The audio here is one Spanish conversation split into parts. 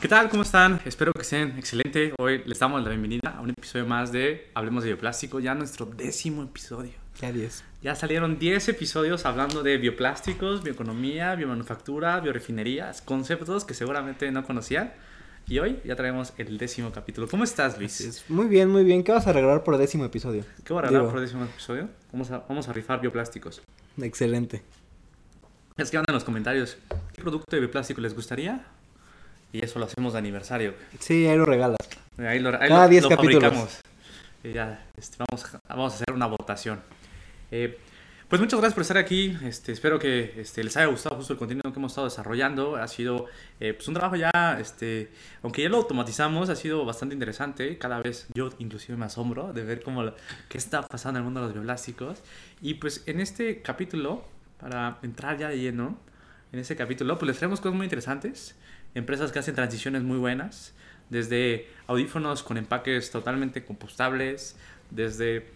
¿Qué tal? ¿Cómo están? Espero que estén excelente. Hoy les damos la bienvenida a un episodio más de Hablemos de Bioplástico, ya nuestro décimo episodio. Ya 10. Ya salieron 10 episodios hablando de bioplásticos, bioeconomía, biomanufactura, biorefinerías, conceptos que seguramente no conocían. Y hoy ya traemos el décimo capítulo. ¿Cómo estás, Luis? Es muy bien, muy bien. ¿Qué vas a regalar por décimo episodio? ¿Qué voy a regalar Digo, por décimo episodio? Vamos a, vamos a rifar bioplásticos. Excelente. Es que andan en los comentarios. ¿Qué producto de bioplástico les gustaría? Y eso lo hacemos de aniversario. Sí, ahí lo regalas. Ahí lo, ahí Cada lo- 10 lo capítulos. fabricamos. Y ya, este, vamos, a- vamos a hacer una votación. Eh, pues muchas gracias por estar aquí. Este, espero que este, les haya gustado justo el contenido que hemos estado desarrollando. Ha sido eh, pues un trabajo ya, este, aunque ya lo automatizamos, ha sido bastante interesante. Cada vez yo inclusive me asombro de ver cómo qué está pasando en el mundo de los bioplásticos. Y pues en este capítulo, para entrar ya de lleno, en este capítulo, pues les traemos cosas muy interesantes. Empresas que hacen transiciones muy buenas. Desde audífonos con empaques totalmente compostables. Desde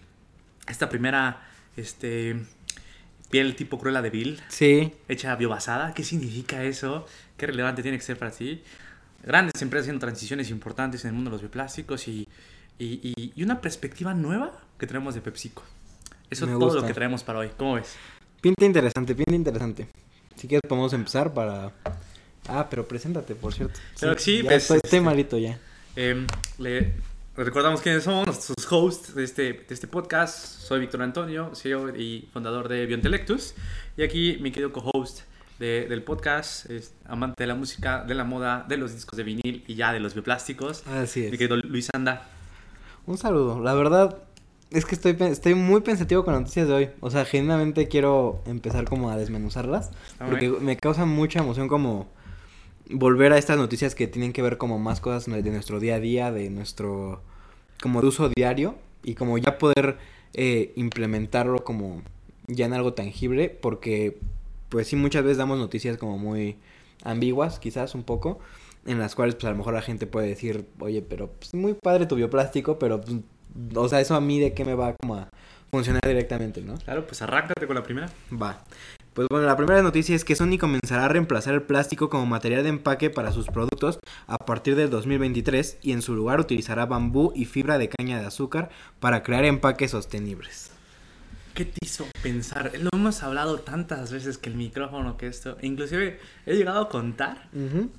esta primera este, piel tipo Cruella de Vil, Sí, hecha biobasada. ¿Qué significa eso? ¿Qué relevante tiene que ser para ti? Grandes empresas haciendo transiciones importantes en el mundo de los bioplásticos y, y, y- y una perspectiva nueva que tenemos de PepsiCo. Eso Me es todo lo gusta. que traemos para hoy. ¿Cómo ves? pinta interesante, pinta interesante. Si quieres podemos empezar para... Ah, pero preséntate, por cierto. Claro que sí, ya pues, estoy, estoy este- malito ya. Eh, le recordamos quiénes somos, nuestros hosts de este, de este podcast. Soy Víctor Antonio, CEO y fundador de Biointelectus. Y aquí mi querido co-host de- del podcast, es amante de la música, de la moda, de los discos de vinil y ya de los bioplásticos. Así Mi es. querido Luis Anda. Un saludo. La verdad es que estoy, estoy muy pensativo con las noticias de hoy. O sea, genuinamente quiero empezar como a desmenuzarlas. Está Porque bien. me causa mucha emoción como volver a estas noticias que tienen que ver como más cosas de nuestro día a día, de nuestro como de uso diario y como ya poder eh, implementarlo como ya en algo tangible porque pues sí muchas veces damos noticias como muy ambiguas quizás un poco en las cuales pues a lo mejor la gente puede decir oye pero pues muy padre tu bioplástico pero pues, o sea eso a mí de qué me va como a funcionar directamente no Claro, pues arráncate con la primera. Va. Pues bueno, la primera noticia es que Sony comenzará a reemplazar el plástico como material de empaque para sus productos a partir del 2023 y en su lugar utilizará bambú y fibra de caña de azúcar para crear empaques sostenibles. ¿Qué te hizo pensar? Lo hemos hablado tantas veces que el micrófono, que esto. Inclusive he llegado a contar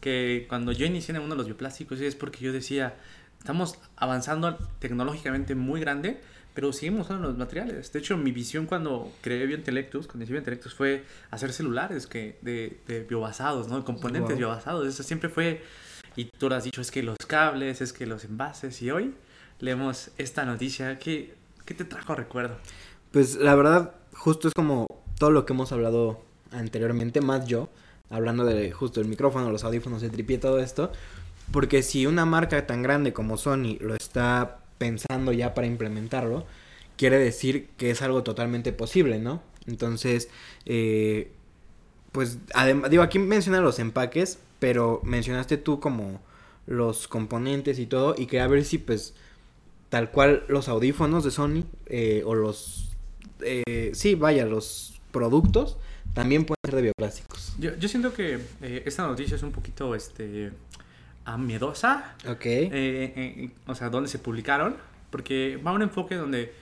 que cuando yo inicié en mundo de los bioplásticos es porque yo decía, estamos avanzando tecnológicamente muy grande, pero seguimos usando los materiales. De hecho, mi visión cuando creé Biointelectus, cuando hice Biointelectus fue hacer celulares que de, de biobasados, ¿no? Componentes Wow. biobasados. Eso siempre fue, y tú lo has dicho, es que los cables, es que los envases, y hoy leemos esta noticia. ¿Qué, qué te trajo recuerdo? Pues la verdad, justo es como todo lo que hemos hablado anteriormente, más yo, hablando de justo el micrófono, los audífonos, el tripié, todo esto. Porque si una marca tan grande como Sony lo está pensando ya para implementarlo, quiere decir que es algo totalmente posible, ¿no? Entonces, eh, pues, digo, aquí mencionan los empaques, pero mencionaste tú como los componentes y todo, y quería ver si, pues, tal cual los audífonos de Sony eh, o los, eh, sí, vaya, los productos también pueden ser de bioplásticos. Yo, yo siento que eh, esta noticia es un poquito este, ah, miedosa. Ok. Eh, eh, o sea, donde se publicaron. Porque va a un enfoque donde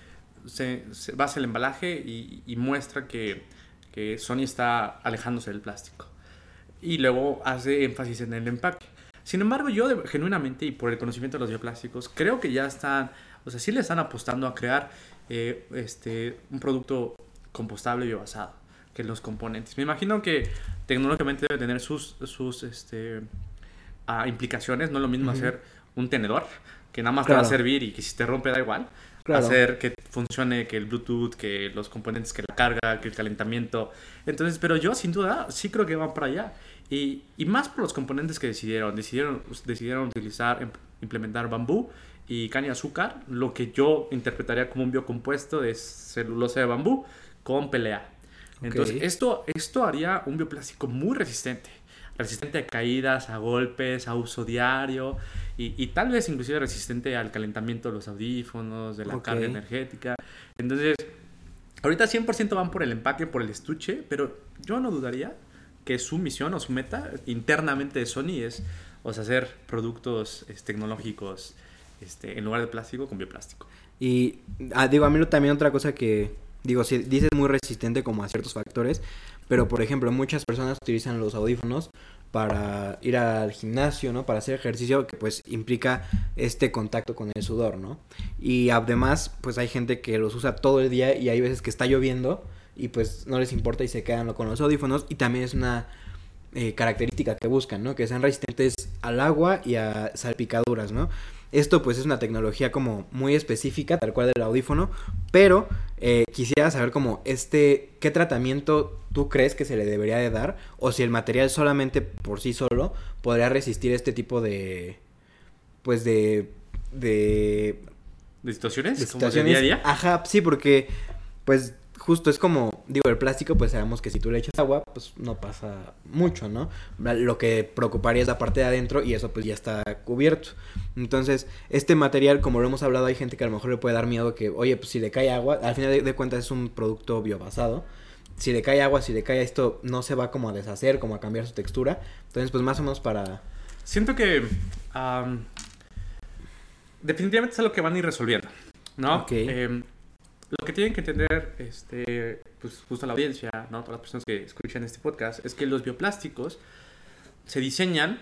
se, se basa el embalaje y, y muestra que, que Sony está alejándose del plástico. Y luego hace énfasis en el empaque. Sin embargo, yo de- genuinamente y por el conocimiento de los bioplásticos, creo que ya están, o sea, sí le están apostando a crear eh, este, un producto compostable y biobasado, que los componentes. Me imagino que tecnológicamente debe tener sus, sus este, implicaciones, no es lo mismo Ujú. hacer un tenedor, que nada más te va a Claro. servir y que si te rompe da igual, Claro. hacer que funcione, que el Bluetooth, que los componentes, que la carga, que el calentamiento. Entonces, pero yo sin duda sí creo que van para allá. Y, y más por los componentes que decidieron. Decidieron, decidieron utilizar, em- implementar bambú y caña de azúcar, lo que yo interpretaría como un biocompuesto de celulosa de bambú con pelea. Entonces, esto, esto haría un bioplástico muy resistente. Resistente a caídas, a golpes, a uso diario y, y tal vez inclusive resistente al calentamiento de los audífonos, de la Ok. carga energética. Entonces, ahorita 100% van por el empaque, por el estuche, pero yo no dudaría que su misión o su meta internamente de Sony es O sea, hacer productos este, tecnológicos este, en lugar de plástico con bioplástico. Y ah, digo, a mí también otra cosa que, digo, si dices muy resistente como a ciertos factores, pero por ejemplo, muchas personas utilizan los audífonos para ir al gimnasio, ¿no? Para hacer ejercicio que pues implica este contacto con el sudor, ¿no? Y además, pues hay gente que los usa todo el día y hay veces que está lloviendo y pues no les importa y se quedan con los audífonos y también es una eh, característica que buscan, ¿no? Que sean resistentes al agua y a salpicaduras, ¿no? Esto pues es una tecnología como muy específica, tal cual del audífono, pero eh, quisiera saber como este, ¿qué tratamiento tú crees que se le debería de dar? O si el material solamente por sí solo podría resistir este tipo de, pues de, de... ¿De situaciones? De situaciones. día a día? Ajá, sí, porque pues justo es como, digo, el plástico, pues sabemos que si tú le echas agua, pues no pasa mucho, ¿no? Lo que preocuparía es la parte de adentro y eso pues ya está cubierto. Entonces, este material, como lo hemos hablado, hay gente que a lo mejor le puede dar miedo que, oye, pues si le cae agua, al final de, cuentas es un producto biobasado. Si le cae agua, si le cae esto, no se va como a deshacer, como a cambiar su textura. Entonces, pues más o menos para... Siento que... definitivamente es algo que van a ir resolviendo, ¿no? Ok. Em, lo que tienen que entender, este, pues justo la audiencia, ¿no? Todas las personas que escuchan este podcast, es que los bioplásticos se diseñan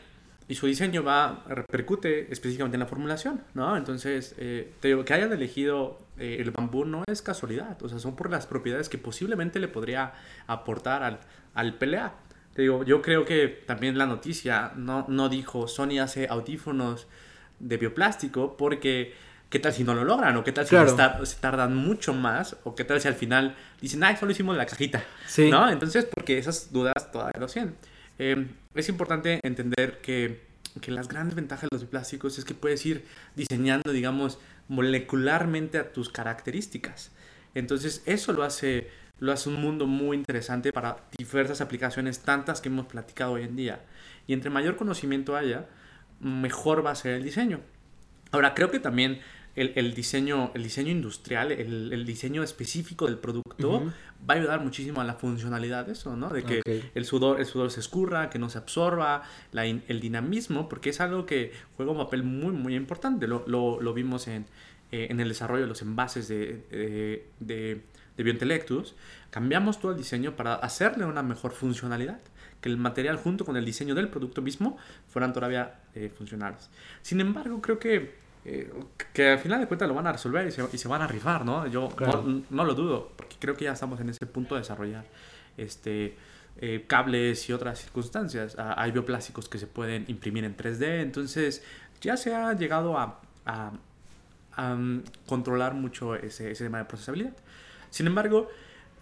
y su diseño va, repercute específicamente en la formulación, ¿no? Entonces, eh, te digo, que hayan elegido eh, el bambú no es casualidad, o sea, son por las propiedades que posiblemente le podría aportar al, al PLA. Te digo, yo creo que también la noticia no, no dijo Sony hace audífonos de bioplástico porque ¿qué tal si no lo logran? ¿O qué tal si se, tardan mucho más? ¿O qué tal si al final dicen, ay, solo hicimos la cajita? Sí. ¿No? Entonces, porque esas dudas todavía lo tienen. Eh, es importante entender que, que, las grandes ventajas de los plásticos es que puedes ir diseñando, digamos, molecularmente a tus características. Entonces, eso lo hace, lo hace un mundo muy interesante para diversas aplicaciones, tantas que hemos platicado hoy en día. Y entre mayor conocimiento haya, mejor va a ser el diseño. Ahora, creo que también el, diseño, el diseño industrial, el, diseño específico del producto va a ayudar muchísimo a la funcionalidad de eso, ¿no? De que el, sudor, el sudor se escurra, que no se absorba, el dinamismo, porque es algo que juega un papel muy, muy importante. Lo, lo, vimos en, eh, en, el desarrollo de los envases de, de, de, de Biointelectus. Cambiamos todo el diseño para hacerle una mejor funcionalidad que el material junto con el diseño del producto mismo fueran todavía eh, funcionales. Sin embargo, creo que eh, que al final de cuentas lo van a resolver y se, y se van a rifar, ¿no? Yo no, lo dudo, porque creo que ya estamos en ese punto de desarrollar este, eh, cables y otras circunstancias. Ah, hay bioplásticos que se pueden imprimir en 3D, entonces ya se ha llegado a, a, mm, controlar mucho ese, ese tema de procesabilidad. Sin embargo,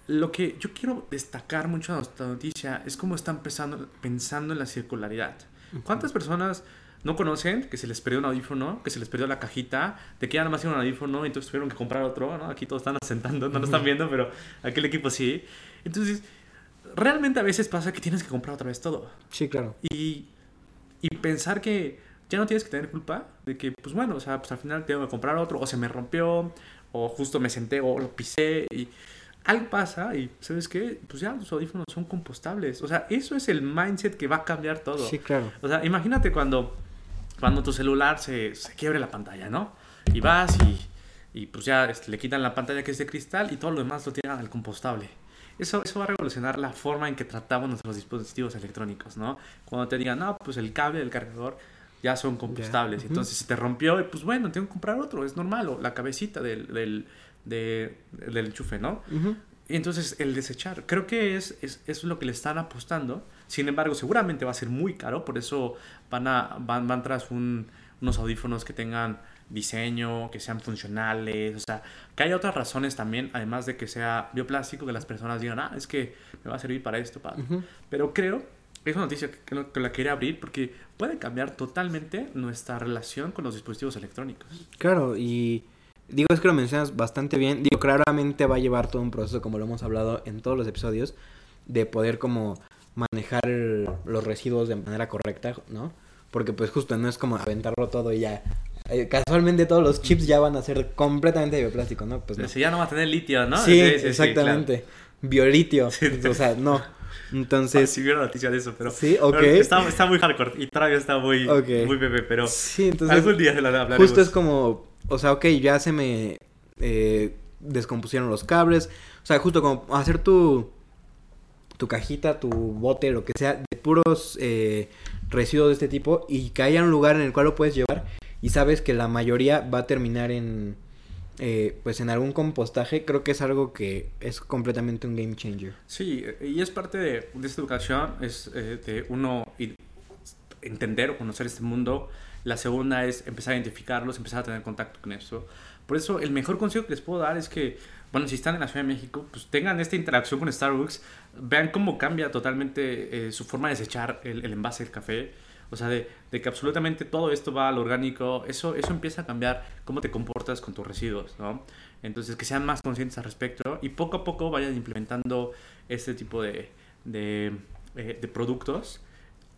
lo que yo quiero destacar mucho de esta noticia es cómo están pensando, pensando en la circularidad. ¿Cuántas personas no conocen, que se les perdió un audífono, que se les perdió la cajita, de que ya nada más iba un audífono y entonces tuvieron que comprar otro, ¿no? Aquí todos están asentando, no lo están viendo, pero aquel equipo sí. Entonces, realmente a veces pasa que tienes que comprar otra vez todo. Sí, claro. Y, y pensar que ya no tienes que tener culpa de que, pues bueno, o sea, pues al final tengo que comprar otro, o se me rompió, o justo me senté, o lo pisé, y algo pasa y, ¿sabes qué? Pues ya los audífonos son compostables. O sea, eso es el mindset que va a cambiar todo. Sí, claro. O sea, imagínate cuando cuando tu celular se, se quiebre la pantalla, ¿no? Y vas y, y pues ya le quitan la pantalla que es de cristal y todo lo demás lo tiran al compostable. Eso, eso va a revolucionar la forma en que tratamos nuestros dispositivos electrónicos, ¿no? Cuando te digan, no, pues el cable del cargador ya son compostables. Entonces, si te rompió, pues bueno, tengo que comprar otro, es normal, o la cabecita del, del, del enchufe, ¿no? Y entonces, el desechar, creo que es, es, es lo que le están apostando. Sin embargo, seguramente va a ser muy caro, por eso van, a, van, van tras unos audífonos que tengan diseño, que sean funcionales, o sea, que haya otras razones también, además de que sea bioplástico, que las personas digan, ah, es que me va a servir para esto, para... Pero creo, es una noticia que, que, la quería abrir porque puede cambiar totalmente nuestra relación con los dispositivos electrónicos. Claro, y digo, es que lo mencionas bastante bien, digo, claramente va a llevar todo un proceso, como lo hemos hablado en todos los episodios, de poder como manejar los residuos de manera correcta, ¿no? Porque pues justo no es como aventarlo todo y ya. Eh, casualmente todos los chips ya van a ser completamente de bioplástico, ¿no? Pues no. ya no va a tener litio, ¿no? Sí, exactamente. Biolitio. O sea, no. Entonces... Si hubiera noticia de eso, pero... Sí, ok. pero está, está, muy hardcore y todavía está muy, Ok. muy bebé, pero... Sí, entonces... algún día se la hablaremos. Justo es como, o sea, ok, ya se me eh, descompusieron los cables. O sea, justo como hacer tu, tu cajita, tu bote, lo que sea, de puros eh, residuos de este tipo y que haya un lugar en el cual lo puedes llevar y sabes que la mayoría va a terminar en, eh, pues en algún compostaje, creo que es algo que es completamente un game changer. Sí, y es parte de, de esta educación, es eh, de uno entender o conocer este mundo. La segunda es empezar a identificarlos, empezar a tener contacto con eso. Por eso, el mejor consejo que les puedo dar es que, bueno, si están en la Ciudad de México, pues tengan esta interacción con Starbucks, vean cómo cambia totalmente eh, su forma de desechar el, envase del café. O sea, de, que absolutamente todo esto va al orgánico, eso, eso empieza a cambiar cómo te comportas con tus residuos, ¿no? Entonces, que sean más conscientes al respecto y poco a poco vayan implementando este tipo de, de, eh, de productos.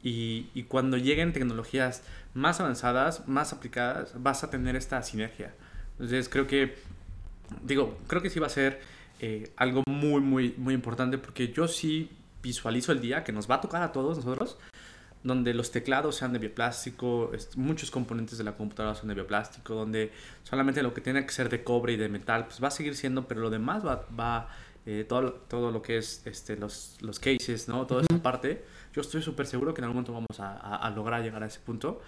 Y, y cuando lleguen tecnologías más avanzadas, más aplicadas, vas a tener esta sinergia. Entonces, creo que, digo, creo que sí va a ser eh, algo muy, muy, muy importante porque yo sí visualizo el día que nos va a tocar a todos nosotros donde los teclados sean de bioplástico, muchos componentes de la computadora son de bioplástico, donde solamente lo que tiene que ser de cobre y de metal, pues va a seguir siendo, pero lo demás va, va eh, todo, todo lo que es este, los, los cases, ¿no? Toda esa parte, yo estoy súper seguro que en algún momento vamos a, a- a lograr llegar a ese punto.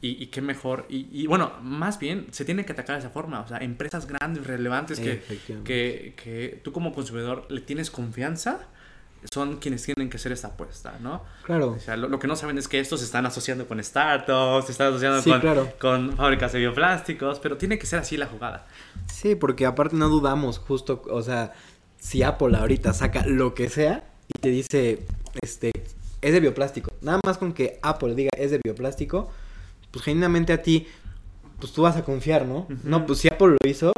Y, y qué mejor, y, y bueno, más bien se tiene que atacar de esa forma, o sea, empresas grandes, relevantes, que, que, que tú como consumidor le tienes confianza, son quienes tienen que hacer esta apuesta, ¿no? Claro. O sea, lo, lo que no saben es que estos se están asociando con startups, se están asociando Sí, con, claro. con fábricas de bioplásticos, pero tiene que ser así la jugada. Sí, porque aparte no dudamos, justo, o sea, si Apple ahorita saca lo que sea y te dice, este, es de bioplástico, nada más con que Apple diga es de bioplástico, pues genuinamente a ti, pues tú vas a confiar, ¿no? No, pues si Apple lo hizo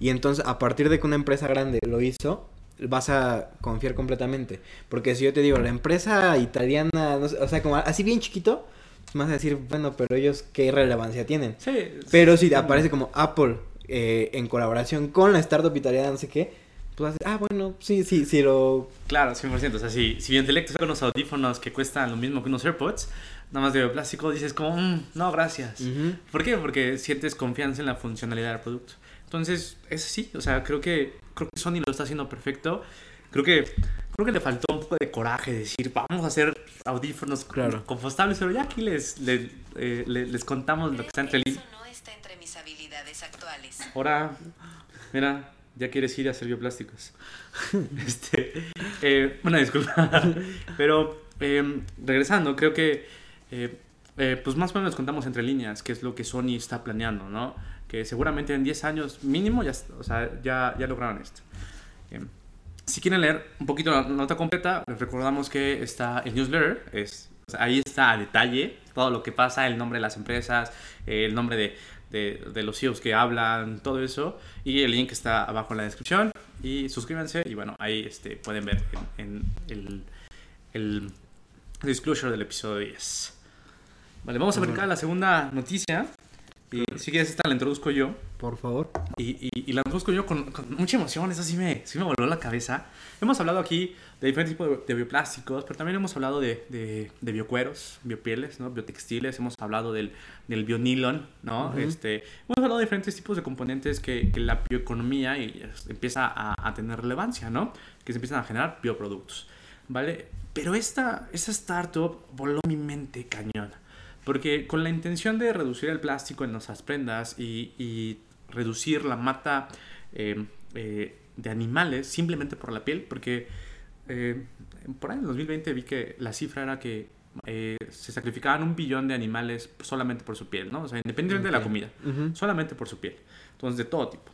y entonces a partir de que una empresa grande lo hizo, vas a confiar completamente. Porque si yo te digo, la empresa italiana, no sé, o sea, como así bien chiquito, pues vas a decir, bueno, pero ellos qué relevancia tienen. Sí. Pero si aparece como Apple eh, en colaboración con la startup italiana, no sé qué, pues ah, bueno, sí, sí, sí lo... Claro, 100%. O sea, si, si Biointelecto saca unos audífonos que cuestan lo mismo que unos AirPods, nada más de bioplástico, dices como, "Mm, no, gracias. ¿Por qué? Porque sientes confianza en la funcionalidad del producto. Entonces, es así. O sea, creo que, creo que Sony lo está haciendo perfecto. Creo que, creo que le faltó un poco de coraje decir, vamos a hacer audífonos Claro. compostables, pero ya aquí les, les, eh, le- les contamos lo que está entre Eso líneas. no está entre mis habilidades actuales. Ahora, mira, ya quieres ir a hacer bioplásticos. este, eh, bueno, disculpa. Pero eh, regresando, creo que eh, eh, pues más o menos contamos entre líneas qué es lo que Sony está planeando, ¿no? Que seguramente en 10 años mínimo ya, o sea, ya, ya lograron esto. Eh, si quieren leer un poquito la nota completa, les recordamos que está el newsletter, es, ahí está a detalle todo lo que pasa, el nombre de las empresas, el nombre de, de, de los CEOs que hablan, todo eso, y el link está abajo en la descripción, y suscríbanse, y bueno, ahí este, pueden ver en, en el, el disclosure del episodio 10. Vale, vamos a brincar a la segunda noticia, y si quieres esta la introduzco yo. Por favor. Y, y, y la busco yo con, con mucha emoción, eso sí me, sí me voló la cabeza. Hemos hablado aquí de diferentes tipos de, de bioplásticos, pero también hemos hablado de, de, de biocueros, biopieles, ¿no? biotextiles, hemos hablado del, del bionylon, ¿no? Ujú. este, hemos hablado de diferentes tipos de componentes que, que la bioeconomía y, es- empieza a, a tener relevancia, ¿no? Que se empiezan a generar bioproductos, ¿vale? Pero esta, esta startup voló mi mente cañón. Porque con la intención de reducir el plástico en nuestras prendas y, y reducir la mata eh, eh, de animales simplemente por la piel, porque eh, por ahí en 2020 vi que la cifra era que eh, se sacrificaban un billón de animales solamente por su piel, ¿no? O sea, independientemente de la comida, solamente por su piel. Entonces, de todo tipo.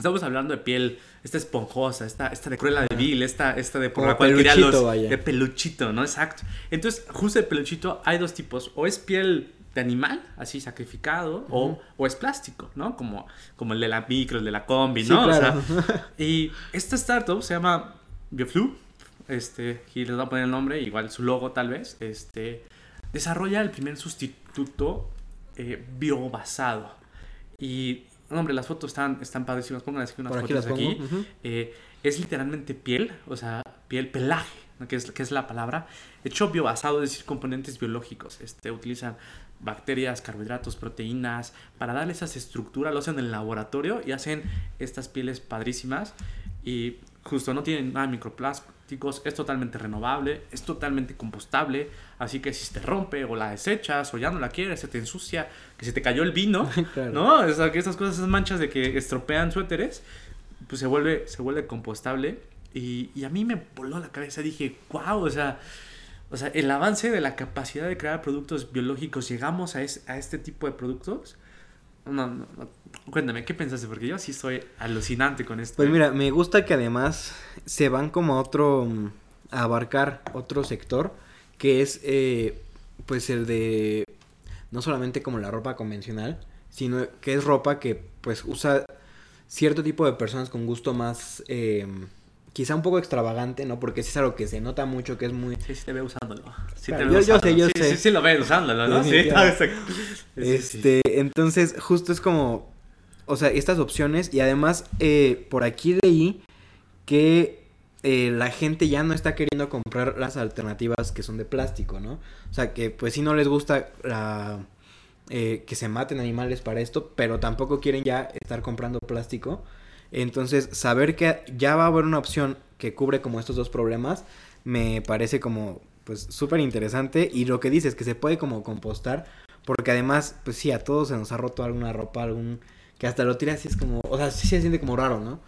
Estamos hablando de piel, esta esponjosa, esta, esta de Cruella de Vil, esta, esta de por Como la cual quería peluchito, los- vaya. de peluchito, ¿no? Exacto. Entonces, justo de peluchito hay dos tipos. O es piel de animal, así sacrificado, o, o es plástico, ¿no? Como, como el de la micro, el de la combi, Sí, ¿no? O claro. sea, y esta startup se llama BioFlu, este, y les voy a poner el nombre, igual su logo tal vez, este, desarrolla el primer sustituto eh, biobasado. Y, hombre, las fotos están, están padrísimas, pongan así unas Por aquí fotos aquí. Ujú. Eh, es literalmente piel, o sea, piel pelaje, ¿no? que, es, que es la palabra, hecho biobasado, es decir, componentes biológicos. Este, utilizan bacterias, carbohidratos, proteínas, para darle esas estructuras, lo hacen en el laboratorio y hacen estas pieles padrísimas y justo no tienen nada de es totalmente renovable, es totalmente compostable, así que si se te rompe o la desechas o ya no la quieres, se te ensucia, que se te cayó el vino, Claro. ¿no? O sea, que esas cosas, esas manchas de que estropean suéteres, pues se vuelve, se vuelve compostable y, y a mí me voló la cabeza, dije, wow, o sea... O sea, el avance de la capacidad de crear productos biológicos, llegamos a, es- a este tipo de productos. No, no, no. Cuéntame, ¿qué pensaste? Porque yo sí soy alucinante con esto. Pues ¿eh? mira, me gusta que además se van como a otro, mm, a abarcar otro sector, que es eh, pues el de no solamente como la ropa convencional, sino que es ropa que pues usa cierto tipo de personas con gusto más, eh, quizá un poco extravagante, ¿no? Porque sí es algo que se nota mucho, que es muy... Sí, sí te veo usándolo. Sí Claro, te veo yo- yo sé, usándolo. yo sí, sé. Sí, sí lo ves usándolo, ¿no? Sí, sí. Este, entonces, justo es como, o sea, estas opciones y además eh, por aquí leí que eh, la gente ya no está queriendo comprar las alternativas que son de plástico, ¿no? O sea, que pues sí no les gusta la, eh, que se maten animales para esto, pero tampoco quieren ya estar comprando plástico. Entonces, saber que ya va a haber una opción que cubre como estos dos problemas, me parece como pues súper interesante y lo que dices que se puede como compostar porque además pues sí a todos se nos ha roto alguna ropa algún que hasta lo tiras y es como o sea sí se siente como raro no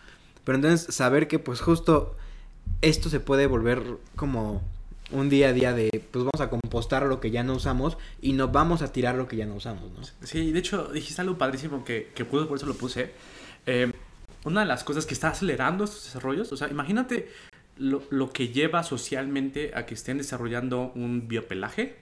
pero entonces saber que pues justo esto se puede volver como un día a día de pues vamos a compostar lo que ya no usamos y nos vamos a tirar lo que ya no usamos no Sí, de hecho, dijiste algo padrísimo que, que pude, por eso lo puse. Eh, una de las cosas que está acelerando estos desarrollos, o sea, imagínate lo, lo que lleva socialmente a que estén desarrollando un biopelaje,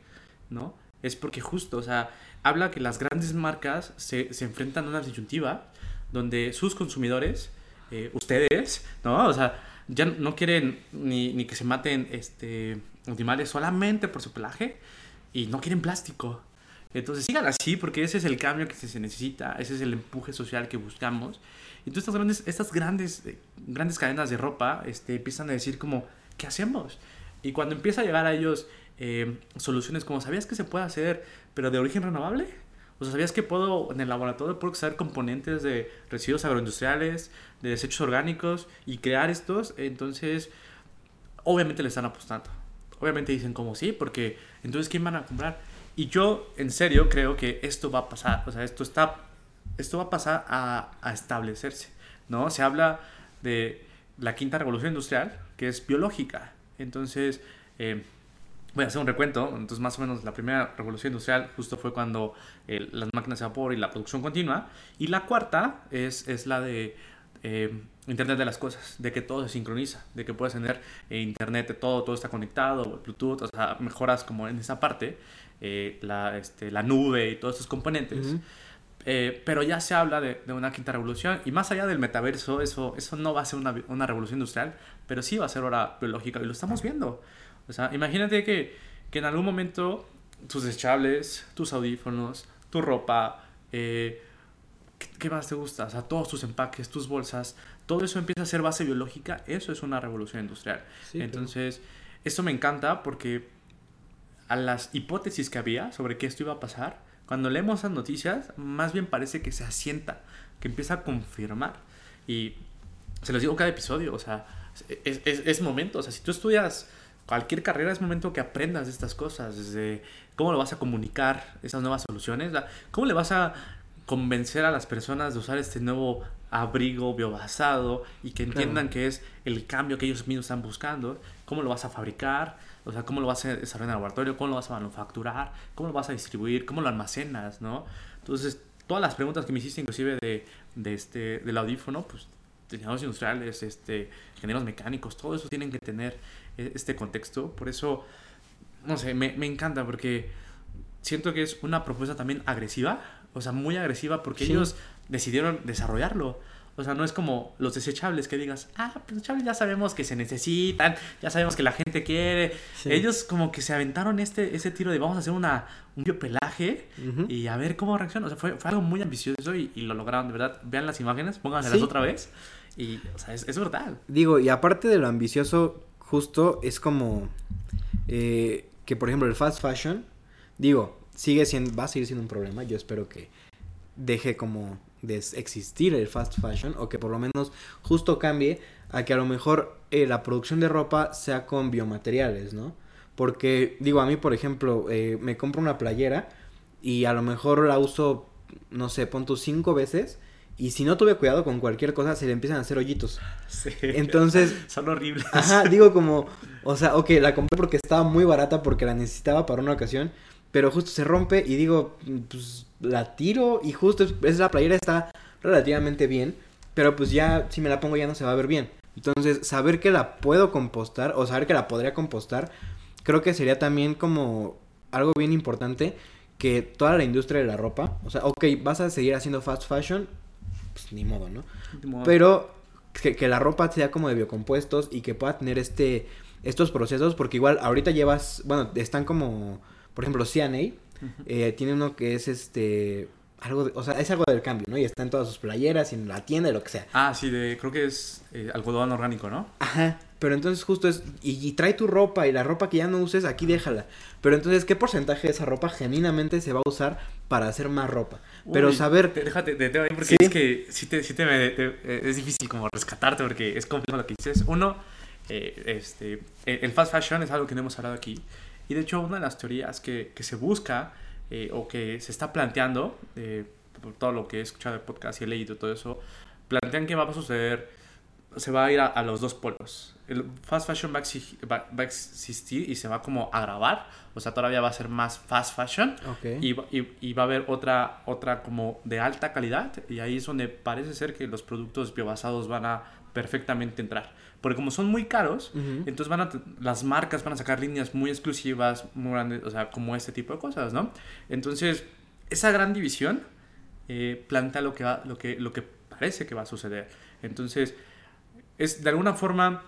¿no? Es porque justo, o sea, habla que las grandes marcas se, se enfrentan a una disyuntiva donde sus consumidores, eh, ustedes, ¿no? O sea, ya no quieren ni, ni que se maten este, animales solamente por su pelaje y no quieren plástico. Entonces sigan así porque ese es el cambio que se necesita, ese es el empuje social que buscamos. Entonces estas grandes, estas grandes, eh, grandes cadenas de ropa este, empiezan a decir como, ¿qué hacemos? Y cuando empieza a llegar a ellos eh, soluciones como, ¿sabías que se puede hacer pero de origen renovable? O sea, ¿sabías que puedo, en el laboratorio, puedo extraer componentes de residuos agroindustriales, de desechos orgánicos y crear estos? Entonces, obviamente le están apostando. Obviamente dicen como sí, porque entonces ¿quién van a comprar? Y yo en serio creo que esto va a pasar, o sea, esto está, esto va a pasar a, a establecerse, ¿no? Se habla de la quinta revolución industrial, que es biológica. Entonces, eh, voy a hacer un recuento. Entonces, más o menos la primera revolución industrial justo fue cuando eh, las máquinas de vapor y la producción continua. Y la cuarta es, es la de eh, Internet de las cosas, de que todo se sincroniza, de que puedes tener eh, Internet de todo, todo está conectado, Bluetooth, o sea, mejoras como en esa parte, eh, la, este, la nube y todos esos componentes. Ujú. Eh, pero ya se habla de, de una quinta revolución y más allá del metaverso, eso, eso no va a ser una, una revolución industrial, pero sí va a ser ahora biológica y lo estamos viendo. O sea, imagínate que, que en algún momento tus desechables, tus audífonos, tu ropa, eh, ¿qué, qué más te gusta? O sea, todos tus empaques, tus bolsas, todo eso empieza a ser base biológica, eso es una revolución industrial. Sí. Entonces, esto me encanta porque a las hipótesis que había sobre que esto iba a pasar, cuando leemos esas noticias, más bien parece que se asienta, que empieza a confirmar. Y se los digo cada episodio, o sea, es, es, es momento, o sea, si tú estudias cualquier carrera, es momento que aprendas de estas cosas, desde cómo lo vas a comunicar, esas nuevas soluciones, cómo le vas a convencer a las personas de usar este nuevo abrigo biobasado y que entiendan que es el cambio que ellos mismos están buscando, cómo lo vas a fabricar, o sea, cómo lo vas a desarrollar en el laboratorio, cómo lo vas a manufacturar, cómo lo vas a distribuir, cómo lo almacenas, ¿no? Entonces, todas las preguntas que me hiciste, inclusive de, de este, del audífono, pues, diseñadores industriales, este, ingenieros mecánicos, todo eso tienen que tener eh, este contexto. Por eso, no sé, me, me encanta porque siento que es una propuesta también agresiva, o sea, muy agresiva porque Sí. ellos decidieron desarrollarlo. O sea, no es como los desechables que digas, ah, pues desechables ya sabemos que se necesitan, ya sabemos que la gente quiere. Sí. Ellos como que se aventaron este, ese tiro de vamos a hacer una, un biopelaje y a ver cómo reacciona. O sea, fue, fue algo muy ambicioso y, y lo lograron, de verdad. Vean las imágenes, pónganselas Sí. otra vez. Y, o sea, es, es brutal. Digo, y aparte de lo ambicioso, justo es como eh, que, por ejemplo, el fast fashion, digo, sigue siendo, va a seguir siendo un problema. Yo espero que deje como de existir el fast fashion o que por lo menos justo cambie a que a lo mejor eh, la producción de ropa sea con biomateriales, ¿no? Porque, digo, a mí, por ejemplo, eh, me compro una playera y a lo mejor la uso, no sé, punto cinco veces. Y si no tuve cuidado con cualquier cosa, se le empiezan a hacer hoyitos. Sí. Entonces, Son horribles. Ajá, digo como, o sea, ok, la compré porque estaba muy barata porque la necesitaba para una ocasión, pero justo se rompe y digo, pues la tiro y justo es, es la playera está relativamente bien, pero pues ya si me la pongo ya no se va a ver bien. Entonces, saber que la puedo compostar o saber que la podría compostar, creo que sería también como algo bien importante que toda la industria de la ropa, o sea, ok, vas a seguir haciendo fast fashion, pues ni modo, ¿no? Pero que, que la ropa sea como de biocompuestos y que pueda tener este estos procesos, porque igual ahorita llevas, bueno, están como, por ejemplo, CNA, eh, tiene uno que es este, algo, de- o sea, es algo del cambio, ¿no? Y está en todas sus playeras y en la tienda y lo que sea. Ah, sí, de, creo que es eh, algodón orgánico, ¿no? Ajá, pero entonces justo es, y, y trae tu ropa y la ropa que ya no uses, aquí déjala. Pero entonces, ¿qué porcentaje de esa ropa genuinamente se va a usar para hacer más ropa? Pero saber... te- Déjate, te, te- porque Sí. es que sí te, sí te eh, es difícil como rescatarte porque es complejo lo que dices. Uno, eh, este, el fast fashion es algo que no hemos hablado aquí. Y de hecho, una de las teorías que, que se busca eh, o que se está planteando, eh, por todo lo que he escuchado de podcast y he leído todo eso, plantean que va a suceder, se va a ir a, a los dos polos. El fast fashion va a, va- va a existir y se va como a agravar, o sea, todavía va a ser más fast fashion. Ok. Y, va- y- y va a haber otra, otra como de alta calidad y ahí es donde parece ser que los productos biobasados van a perfectamente entrar. Porque como son muy caros, Ujú. entonces van a, las marcas van a sacar líneas muy exclusivas, muy grandes, o sea, como este tipo de cosas, ¿no? Entonces, esa gran división eh, plantea lo que, va, lo, que, lo que parece que va a suceder. Entonces, es de alguna forma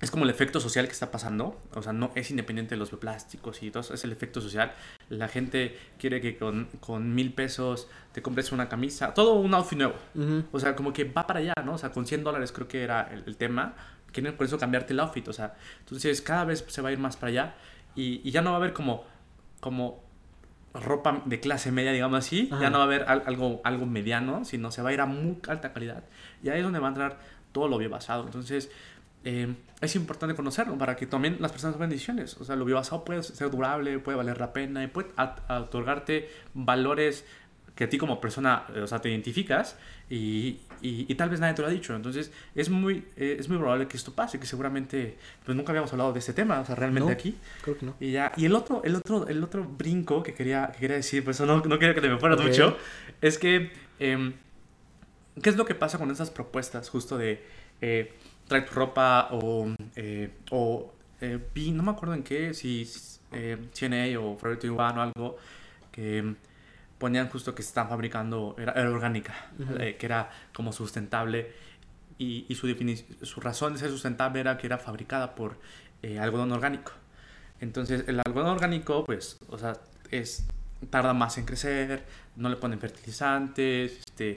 es como el efecto social que está pasando, o sea, no es independiente de los plásticos y todo, es el efecto social. La gente quiere que con, con mil pesos te compres una camisa, todo un outfit nuevo. Ujú. O sea, como que va para allá, ¿no? O sea, con 100 dólares creo que era el, el tema. Quieren por eso cambiarte el outfit, o sea, entonces cada vez se va a ir más para allá y, y ya no va a haber como, como ropa de clase media, digamos así, Ajá. ya no va a haber al- algo, algo mediano, sino se va a ir a muy alta calidad. Y ahí es donde va a entrar todo lo biobasado. Entonces, eh, es importante conocerlo para que también las personas tomen decisiones. O sea, lo biobasado puede ser durable, puede valer la pena y puede otorgarte valores que a ti como persona, eh, o sea, te identificas y, y- y tal vez nadie te lo ha dicho. Entonces, es muy, eh, es muy probable que esto pase, que seguramente, pues nunca habíamos hablado de este tema, o sea, realmente No. aquí. Creo que no. Y ya, y el otro, el otro, el otro brinco que quería, que quería decir, pues eso no, no quería que te me fuera Ok. mucho, es que, em, ¿qué es lo que pasa con esas propuestas justo de eh, trae tu ropa o, eh, o vi, no me acuerdo en qué, si eh, CNA o Forever 21 o algo, que ponían justo que se están fabricando, era, era orgánica, Ujú. eh, que era como sustentable y, y su, su razón de ser sustentable era que era fabricada por eh, algodón orgánico. Entonces, el algodón orgánico, pues, o sea, es, tarda más en crecer, no le ponen fertilizantes, este,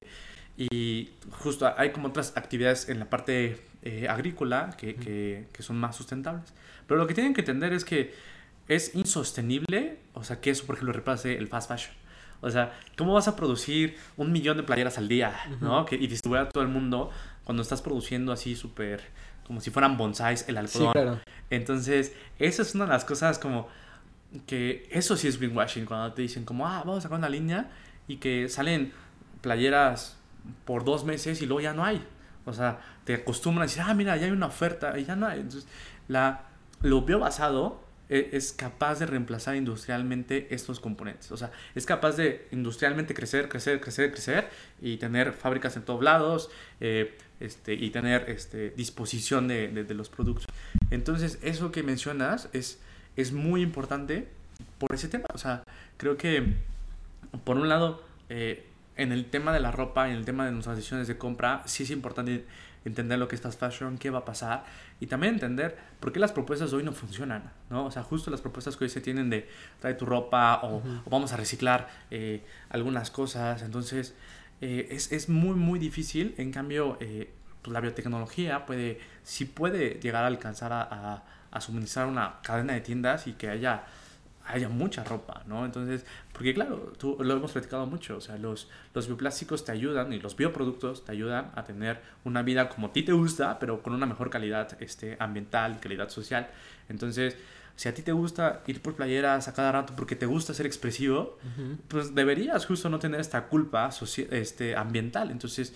y justo hay como otras actividades en la parte eh, agrícola que, que, que son más sustentables. Pero lo que tienen que entender es que es insostenible, o sea, que eso, por ejemplo, reemplace el fast fashion. O sea, ¿cómo vas a producir un millón de playeras al día, ¿no? Que, y distribuir a todo el mundo cuando estás produciendo así súper, como si fueran bonsáis el Sí, algodón. claro. Entonces, eso es una de las cosas como que eso sí es greenwashing, cuando te dicen como, ah, vamos a sacar una línea y que salen playeras por dos meses y luego ya no hay. O sea, te acostumbran a decir, ah, mira, ya hay una oferta y ya no hay. Entonces, la, lo biobasado e- es capaz de reemplazar industrialmente estos componentes. O sea, es capaz de industrialmente crecer, crecer, crecer, crecer y tener fábricas en todos lados eh, este, y tener este, disposición de los productos. Entonces, eso que mencionas es, es muy importante por ese tema. O sea, creo que, por un lado, eh, en el tema de la ropa, en el tema de nuestras decisiones de compra, sí es importante entender lo que es fast fashion, qué va a pasar y también entender por qué las propuestas de hoy no funcionan, ¿no? O sea, justo las propuestas que hoy se tienen de trae tu ropa o, o vamos a reciclar eh, algunas cosas, entonces eh, es, es muy, muy difícil, en cambio, eh, pues, la biotecnología puede, sí puede llegar a alcanzar a, a, a suministrar una cadena de tiendas y que haya haya mucha ropa, ¿no? Entonces, porque claro, tú, lo hemos platicado mucho, o sea, los, los bioplásticos te ayudan y los bioproductos te ayudan a tener una vida como a ti te gusta, pero con una mejor calidad este, ambiental, calidad social. Entonces, si a ti te gusta ir por playeras a cada rato porque te gusta ser expresivo, pues deberías justo no tener esta culpa este, ambiental. Entonces,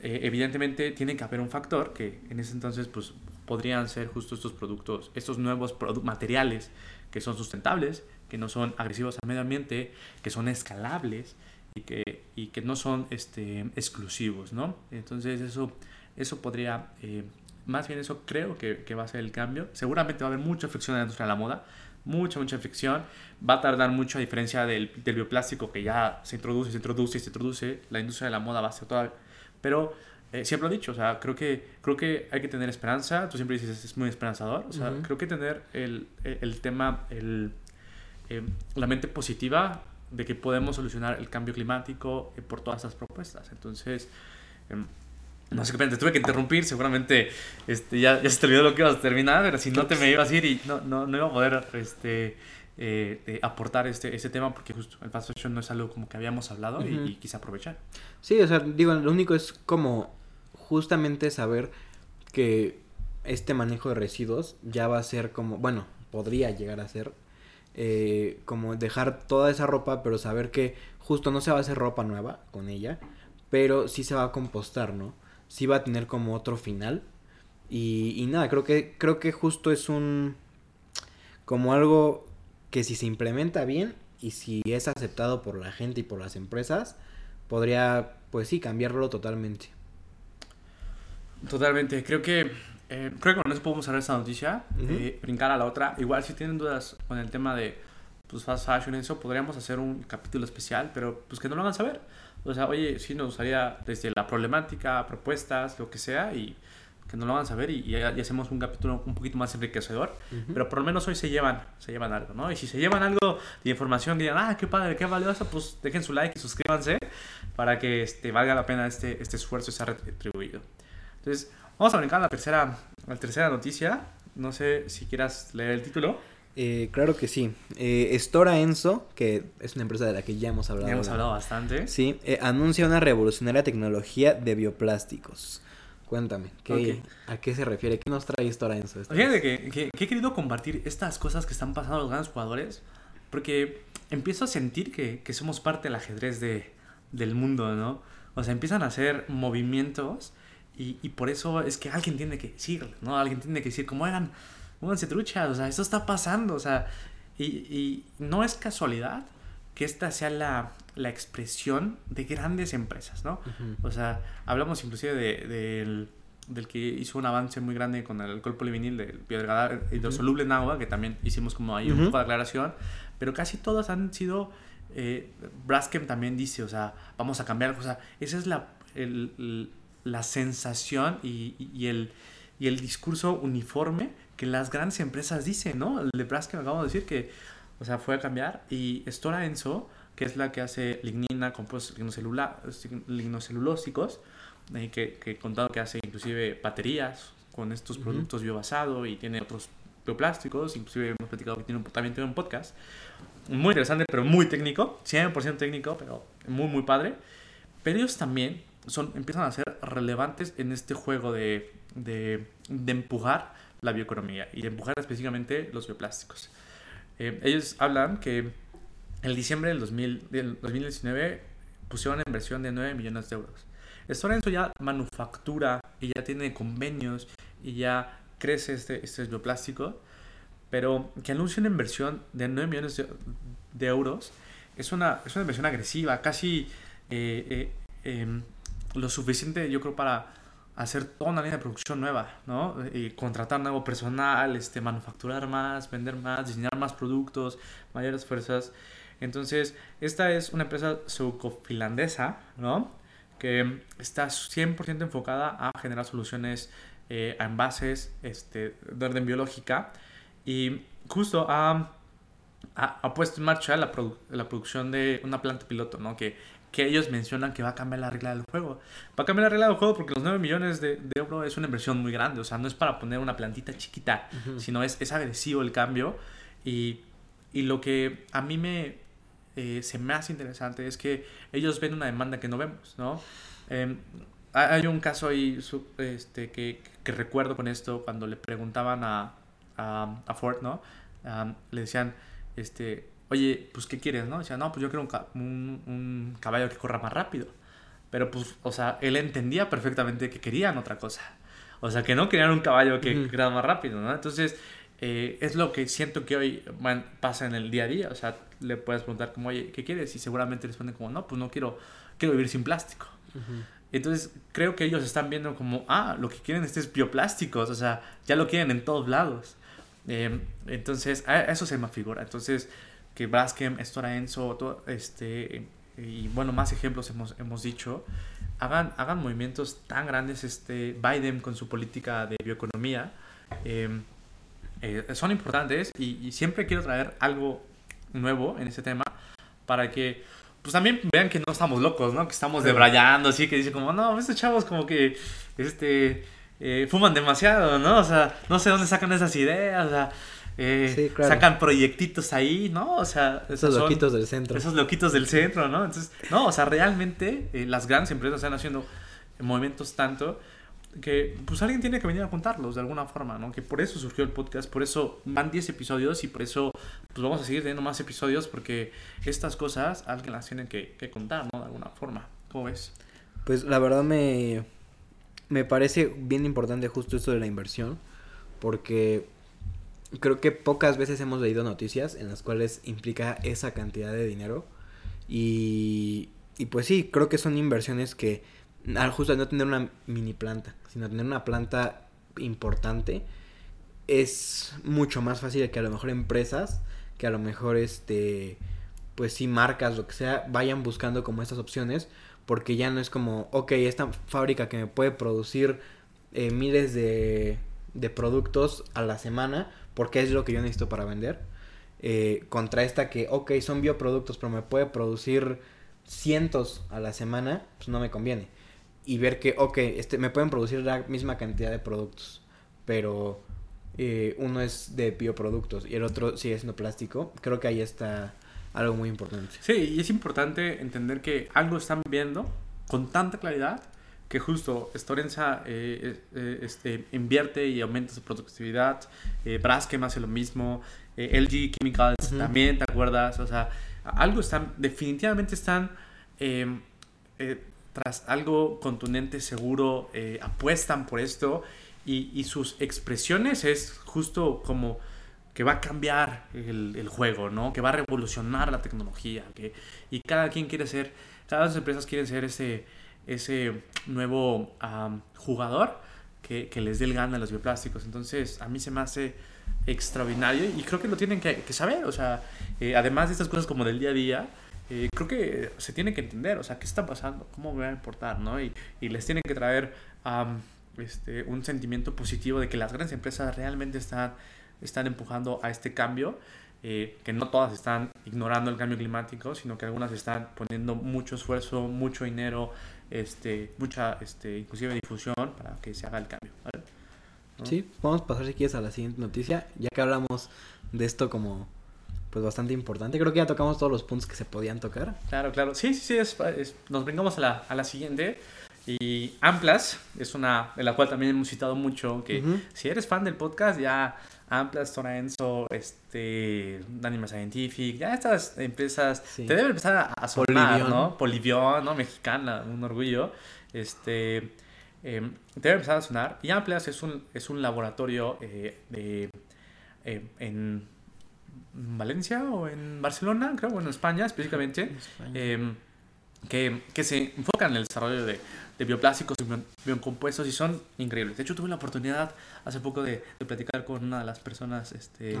eh, evidentemente tiene que haber un factor que en ese entonces pues podrían ser justo estos productos, estos nuevos materiales que son sustentables, que no son agresivos al medio ambiente, que son escalables y que, y que no son este, exclusivos, ¿no? Entonces eso, eso podría, eh, más bien eso creo que, que, va a ser el cambio. Seguramente va a haber mucha fricción en la industria de la moda, mucha, mucha fricción. Va a tardar mucho a diferencia del, del bioplástico que ya se introduce, se introduce se introduce. La industria de la moda va a ser toda... Pero eh, siempre lo he dicho, o sea, creo que, creo que hay que tener esperanza, tú siempre dices, es muy esperanzador, o sea, creo que tener el, el, tema, el, eh, la mente positiva de que podemos solucionar el cambio climático eh, por todas estas propuestas. Entonces, em, no sé qué te tuve que interrumpir, seguramente este, ya, ya se te olvidó lo que ibas a terminar, pero si no te me ibas a ir y no, no, no iba a poder este, aportar este, este tema porque justo el fast fashion no es algo como que habíamos hablado y, y, quise aprovechar. Sí, o sea, digo, lo único es como justamente saber que este manejo de residuos ya va a ser como, bueno, podría llegar a ser eh, como dejar toda esa ropa, pero saber que justo no se va a hacer ropa nueva con ella, pero sí se va a compostar, ¿no? Sí va a tener como otro final. Y, y nada, creo que, creo que justo es un, como algo que si se implementa bien y si es aceptado por la gente y por las empresas, podría, pues sí, cambiarlo totalmente. Totalmente, creo que eh, creo que con eso podemos cerrar esta noticia, uh brincar a la otra. Igual si tienen dudas con el tema de pues, fast fashion, eso, podríamos hacer un capítulo especial, pero pues que no lo hagan saber. O sea, oye, sí nos gustaría desde la problemática, propuestas, lo que sea, y que no lo hagan saber y, ya, hacemos un capítulo un poquito más enriquecedor. Pero por lo menos hoy se llevan, se llevan algo, ¿no? Y si se llevan algo de información, digan, ah, qué padre, qué valioso, pues dejen su like y suscríbanse para que este, valga la pena este, este esfuerzo y sea retribuido. Entonces, vamos a brincar a la tercera, la tercera noticia. No sé si quieras leer el título. Eh, claro que sí. Eh, Stora Enso, que es una empresa de la que ya hemos hablado. Ya hemos hablado bastante. Sí, eh, anuncia una revolucionaria tecnología de bioplásticos. Cuéntame, ¿a qué se refiere? ¿Qué nos trae Stora Enso? Fíjate que, que, he querido compartir estas cosas que están pasando a los grandes jugadores porque empiezo a sentir que, que somos parte del ajedrez de, del mundo, ¿no? O sea, empiezan a hacer movimientos y, y, por eso es que alguien tiene que decir, ¿no? Alguien tiene que decir, como eran, pónganse truchas, o sea, esto está pasando, o sea, y, y no es casualidad que esta sea la, la expresión de grandes empresas, ¿no? O sea, hablamos inclusive de, del, del que hizo un avance muy grande con el alcohol polivinil del biodegradable hidrosoluble en agua, que también hicimos como ahí un poco de aclaración, pero casi todas han sido, eh, Braskem también dice, o sea, vamos a cambiar, o sea, esa es la, el la sensación y, y, el, y el discurso uniforme que las grandes empresas dicen, ¿no? El de Braskem acabamos de decir que, o sea, fue a cambiar y Stora Enso, que es la que hace lignina, compuestos lignocelulósicos, eh, que, que he contado que hace inclusive baterías con estos productos biobasados y tiene otros bioplásticos, inclusive hemos platicado que tiene un, también tiene un podcast muy interesante, pero muy técnico, 100% técnico, pero muy, muy padre. Pero ellos también son, empiezan a ser relevantes en este juego de, de, de empujar la bioeconomía y de empujar específicamente los bioplásticos. Eh, ellos hablan que en diciembre del, 2000, del 2019 pusieron una inversión de 9 millones de euros. Stora ya manufactura y ya tiene convenios y ya crece este, este bioplástico, pero que anuncie una inversión de 9 millones de, euros es una, es una inversión agresiva, casi eh, eh, em, lo suficiente, yo creo, para hacer toda una línea de producción nueva, ¿no? Y contratar nuevo personal, este, manufacturar más, vender más, diseñar más productos, mayores fuerzas. Entonces, esta es una empresa sueco-finlandesa, ¿no? Que está 100% enfocada a generar soluciones eh, a envases este, de orden biológica y justo ha, ha, puesto en marcha la, la producción de una planta piloto, ¿no? Que que ellos mencionan que va a cambiar la regla del juego. Va a cambiar la regla del juego porque los 9 millones de, de euros es una inversión muy grande. O sea, no es para poner una plantita chiquita, sino es, es agresivo el cambio. Y, y lo que a mí me, eh, se me hace interesante es que ellos ven una demanda que no vemos, ¿no? Em, hay un caso ahí este, que, que, recuerdo con esto cuando le preguntaban a, a, a Ford, ¿no? le decían, este, oye, pues, ¿qué quieres, no? Decía, no, pues yo quiero un, un, caballo que corra más rápido. Pero, pues, o sea, él entendía perfectamente que querían otra cosa. O sea, que no querían un caballo que corra más rápido, ¿no? Entonces, eh, es lo que siento que hoy pasa en el día a día. O sea, le puedes preguntar como, oye, ¿qué quieres? Y seguramente responden como, no, pues no quiero, quiero vivir sin plástico. Entonces, creo que ellos están viendo como, ah, lo que quieren es bioplásticos. O sea, ya lo quieren en todos lados. Eh, entonces, a eso se me figura. Entonces, que Braskem, Stora Enso, todo, este, y bueno, más ejemplos hemos, hemos dicho, hagan, hagan movimientos tan grandes, este, Biden con su política de bioeconomía, em, eh, son importantes y, siempre quiero traer algo nuevo en este tema para que pues también vean que no estamos locos, ¿no? Que estamos debrayando, así que dicen como, no, estos chavos como que, este, eh, fuman demasiado, ¿no? O sea, no sé dónde sacan esas ideas, o sea, eh, sacan proyectitos ahí, ¿no? O sea, esos loquitos del centro. Esos loquitos del centro, ¿no? Entonces, no, o sea, realmente eh, las grandes empresas están haciendo movimientos tanto que pues alguien tiene que venir a contarlos de alguna forma, ¿no? Que por eso surgió el podcast, por eso van 10 episodios y por eso pues vamos a seguir teniendo más episodios porque estas cosas alguien las tiene que, que contar, ¿no? De alguna forma. ¿Cómo ves? Pues la verdad me, me parece bien importante justo esto de la inversión porque creo que pocas veces hemos leído noticias en las cuales implica esa cantidad de dinero. Y, y pues sí, creo que son inversiones que, al justo no tener una mini planta, sino tener una planta importante, es mucho más fácil que a lo mejor empresas, que a lo mejor este, pues sí, marcas, lo que sea, vayan buscando como estas opciones, porque ya no es como, ok, esta fábrica que me puede producir eh, miles de, de productos a la semana, porque es lo que yo necesito para vender. Eh, contra esta que, ok, son bioproductos, pero me puede producir cientos a la semana, pues no me conviene. Y ver que, ok, este, me pueden producir la misma cantidad de productos, pero eh, uno es de bioproductos y el otro sigue siendo plástico. Creo que ahí está algo muy importante. Sí, y es importante entender que algo están viendo con tanta claridad que justo Storenza eh, eh, este, invierte y aumenta su productividad, eh, Braskem hace lo mismo, eh, LG Chemicals también, ¿te acuerdas? O sea, algo están, definitivamente están em, tras algo contundente, seguro, apuestan por esto y, y, sus expresiones es justo como que va a cambiar el, el, juego, ¿no? Que va a revolucionar la tecnología, que, y cada quien quiere ser, todas las empresas quieren ser ese ese nuevo jugador que, que, les dé el gana a los bioplásticos. Entonces, a mí se me hace extraordinario y creo que lo tienen que, saber. O sea, eh, además de estas cosas como del día a día, eh, creo que se tiene que entender, o sea, qué está pasando, cómo me va a importar, ¿no? Y, y les tienen que traer este, un sentimiento positivo de que las grandes empresas realmente están, están empujando a este cambio. Eh, que no todas están ignorando el cambio climático, sino que algunas están poniendo mucho esfuerzo, mucho dinero, este, mucha, este, inclusive difusión para que se haga el cambio. ¿vale? Sí, vamos a pasar si quieres a la siguiente noticia, ya que hablamos de esto como pues bastante importante. Creo que ya tocamos todos los puntos que se podían tocar. Claro, claro. Sí, sí, sí. Es, nos brincamos a la, a la siguiente. Y Amplas es una de la cual también hemos citado mucho. Que si eres fan del podcast, ya Amplas, Torenzo, este, Anima Scientific, ya estas empresas te deben empezar a, sonar, ¿no? Polivion, ¿no? Mexicana, un orgullo. Este, eh, te debe empezar a sonar. Y Amplas es un, es un laboratorio eh, de, eh, en Valencia o en Barcelona, creo, bueno, en España específicamente, em, que, que se enfoca en el desarrollo de de bioplásticos y biocompuestos y son increíbles. De hecho, tuve la oportunidad hace poco de, de platicar con una de las personas, este,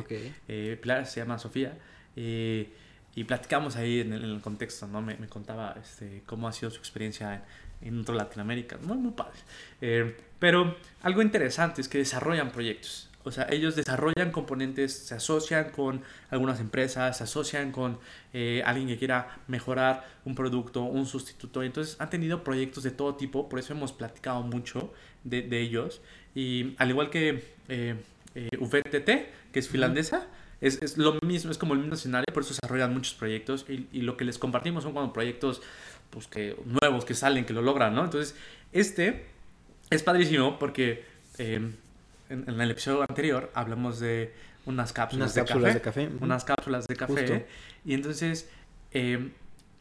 eh, Pilar, se llama Sofía, eh, y platicamos ahí en el, contexto, ¿no? Me, me, contaba este, cómo ha sido su experiencia en, en otro Latinoamérica. Muy, muy padre. Eh, pero algo interesante es que desarrollan proyectos. O sea, ellos desarrollan componentes, se asocian con algunas empresas, se asocian con eh, alguien que quiera mejorar un producto, un sustituto. Entonces han tenido proyectos de todo tipo, por eso hemos platicado mucho de, de ellos. Y al igual que eh, eh, UVTT, que es finlandesa, es, es, lo mismo, es como el mismo escenario, por eso desarrollan muchos proyectos y, y lo que les compartimos son como proyectos pues, que, nuevos que salen, que lo logran, ¿no? Entonces, este es padrísimo porque... Eh, en, en, el episodio anterior hablamos de unas cápsulas, unas cápsulas de, café, de café. Unas cápsulas de café. Justo. Y entonces, eh,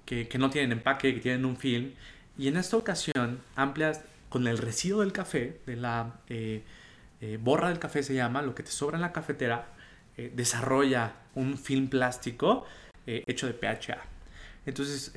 que, que, no tienen empaque, que tienen un film. Y en esta ocasión, amplias con el residuo del café, de la eh, eh, borra del café se llama, lo que te sobra en la cafetera, desarrolla un film plástico hecho de PHA. Entonces,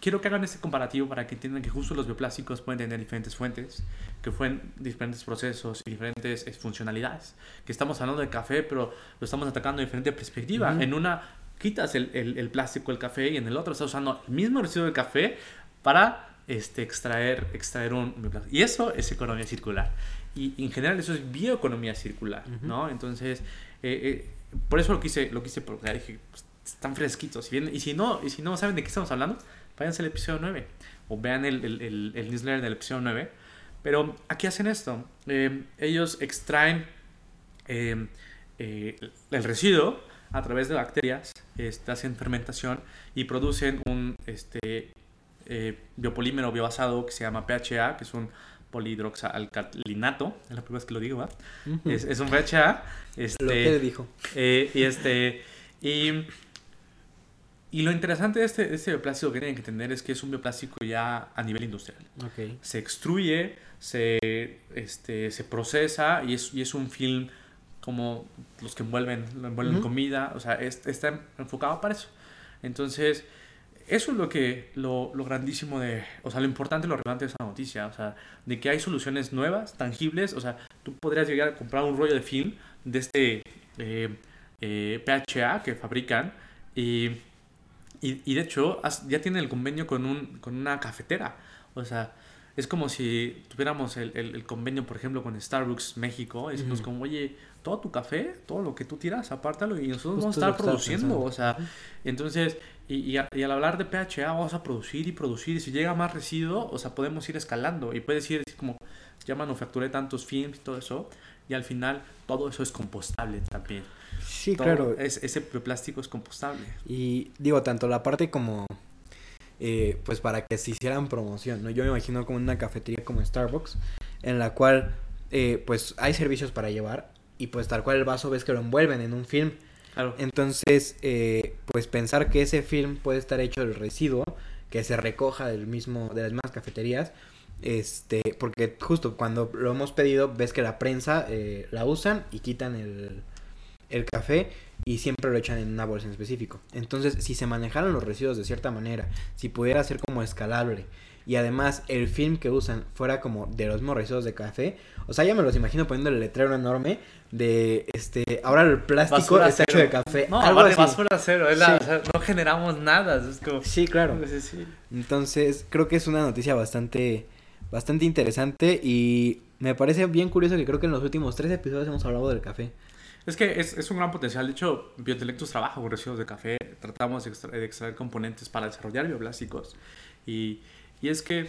quiero que hagan este comparativo para que entiendan que justo los bioplásticos pueden tener diferentes fuentes, que fueron diferentes procesos y diferentes eh, funcionalidades. Que estamos hablando de café, pero lo estamos atacando de diferente perspectiva. Uh -huh. En una quitas el, el, el, plástico del café y en el otro estás usando el mismo residuo de café para este, extraer, extraer un bioplástico. Y eso es economía circular. Y, y en general eso es bioeconomía circular, uh -huh. ¿no? Entonces, eh, eh, por eso lo quise, lo quise porque dije, pues, están fresquitos. Y, bien, y, si no, y si no saben de qué estamos hablando, váyanse al episodio 9 o vean el, el, el, el newsletter del episodio 9. Pero aquí hacen esto. Eh, ellos extraen eh, eh, el residuo a través de bacterias, este, hacen fermentación y producen un este, biopolímero biobasado que se llama PHA, que es un polihidroxalcalinato, es la primera vez que lo digo, ¿va? Uh -huh. es, es, un PHA. Este, lo que dijo. y este... Y y lo interesante de este, de este bioplástico que tienen que entender es que es un bioplástico ya a nivel industrial. Okay. Se extruye, se, este, se procesa y es, y es un film como los que envuelven, lo envuelven uh -huh. comida. O sea, es, está enfocado para eso. Entonces, eso es lo que, lo, lo, grandísimo de, o sea, lo importante, lo relevante de esta noticia. O sea, de que hay soluciones nuevas, tangibles. O sea, tú podrías llegar a comprar un rollo de film de este eh, eh, PHA que fabrican y y, y, de hecho, ya tiene el convenio con, un, con una cafetera. O sea, es como si tuviéramos el, el, el convenio, por ejemplo, con Starbucks México. Uh -huh. como, oye, todo tu café, todo lo que tú tiras, apártalo y nosotros Justo vamos a estar produciendo. O sea, entonces, y, y, a, y, al hablar de PHA, vamos a producir y producir. Y si llega más residuo, o sea, podemos ir escalando. Y puedes ir como, ya manufacturé tantos films y todo eso. Y al final, todo eso es compostable también. Sí, Todo claro. Es, ese plástico es compostable. Y digo, tanto la parte como, eh, pues para que se hicieran promoción, ¿no? Yo me imagino como una cafetería como Starbucks, en la cual, eh, pues hay servicios para llevar y pues tal cual el vaso ves que lo envuelven en un film. Claro. Entonces, eh, pues pensar que ese film puede estar hecho del residuo que se recoja del mismo, de las mismas cafeterías, este, porque justo cuando lo hemos pedido, ves que la prensa eh, la usan y quitan el, el café y siempre lo echan en una bolsa en específico. Entonces, si se manejaran los residuos de cierta manera, si pudiera ser como escalable y además el film que usan fuera como de los mismos residuos de café, o sea, ya me los imagino poniendo el letrero enorme de este, ahora el plástico basura está cero. hecho de café. No, algo así. basura cero, es la, Sí. o sea, no generamos nada. Es como, Sí, claro. Sí, sí. Entonces, creo que es una noticia bastante bastante interesante y me parece bien curioso que creo que en los últimos tres episodios hemos hablado del café. Es que es, es un gran potencial. De hecho, Biotelectus trabaja con residuos de café. Tratamos de extraer, de extraer componentes para desarrollar bioplásticos. Y, y es que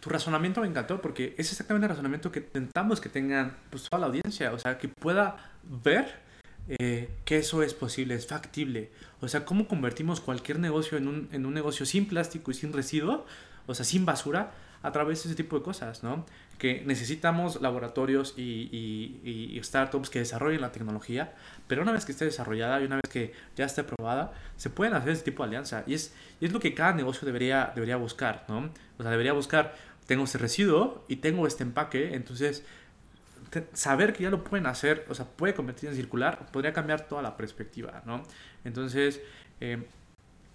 tu razonamiento me encantó porque es exactamente el razonamiento que intentamos que tengan pues, toda la audiencia. O sea, que pueda ver eh, que eso es posible, es factible. O sea, cómo convertimos cualquier negocio en un, en un negocio sin plástico y sin residuo, o sea, sin basura, a través de ese tipo de cosas, ¿no? Que necesitamos laboratorios y, y, y, startups que desarrollen la tecnología, pero una vez que esté desarrollada y una vez que ya esté probada, se pueden hacer ese tipo de alianza. Y es, y es lo que cada negocio debería, debería buscar, ¿no? O sea, debería buscar, tengo este residuo y tengo este empaque, entonces saber que ya lo pueden hacer, o sea, puede convertirse en circular, podría cambiar toda la perspectiva, ¿no? Entonces, eh,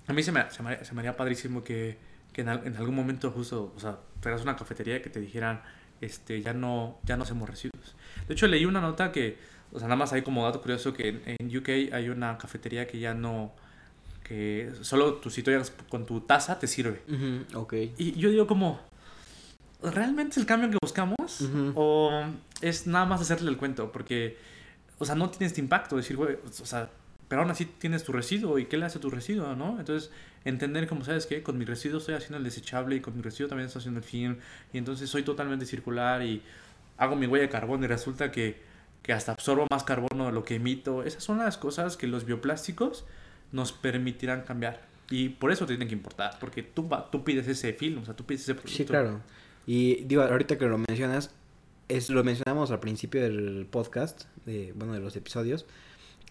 a mí se me, se me, se me haría padrísimo que, que en, en, algún momento justo, o sea, fueras una cafetería que te dijeran, este, ya no, ya no hacemos residuos. De hecho, leí una nota que, o sea, nada más hay como dato curioso que en, en UK hay una cafetería que ya no, que solo tú si tú llegas con tu taza te sirve. Uh -huh, ok. Y yo digo como, ¿realmente es el cambio que buscamos? Uh -huh. O es nada más hacerle el cuento, porque, o sea, no tiene este impacto, decir, güey, o sea, pero aún así tienes tu residuo, ¿y qué le hace a tu residuo, no? Entonces, entender como, ¿sabes qué? Con mi residuo estoy haciendo el desechable y con mi residuo también estoy haciendo el film, y entonces soy totalmente circular y hago mi huella de carbón y resulta que, que hasta absorbo más carbono de lo que emito. Esas son las cosas que los bioplásticos nos permitirán cambiar. Y por eso te tienen que importar, porque tú, tú pides ese film, o sea, tú pides ese producto. Sí, claro. Y digo, ahorita que lo mencionas, es lo mencionamos al principio del podcast, de, bueno, de los episodios,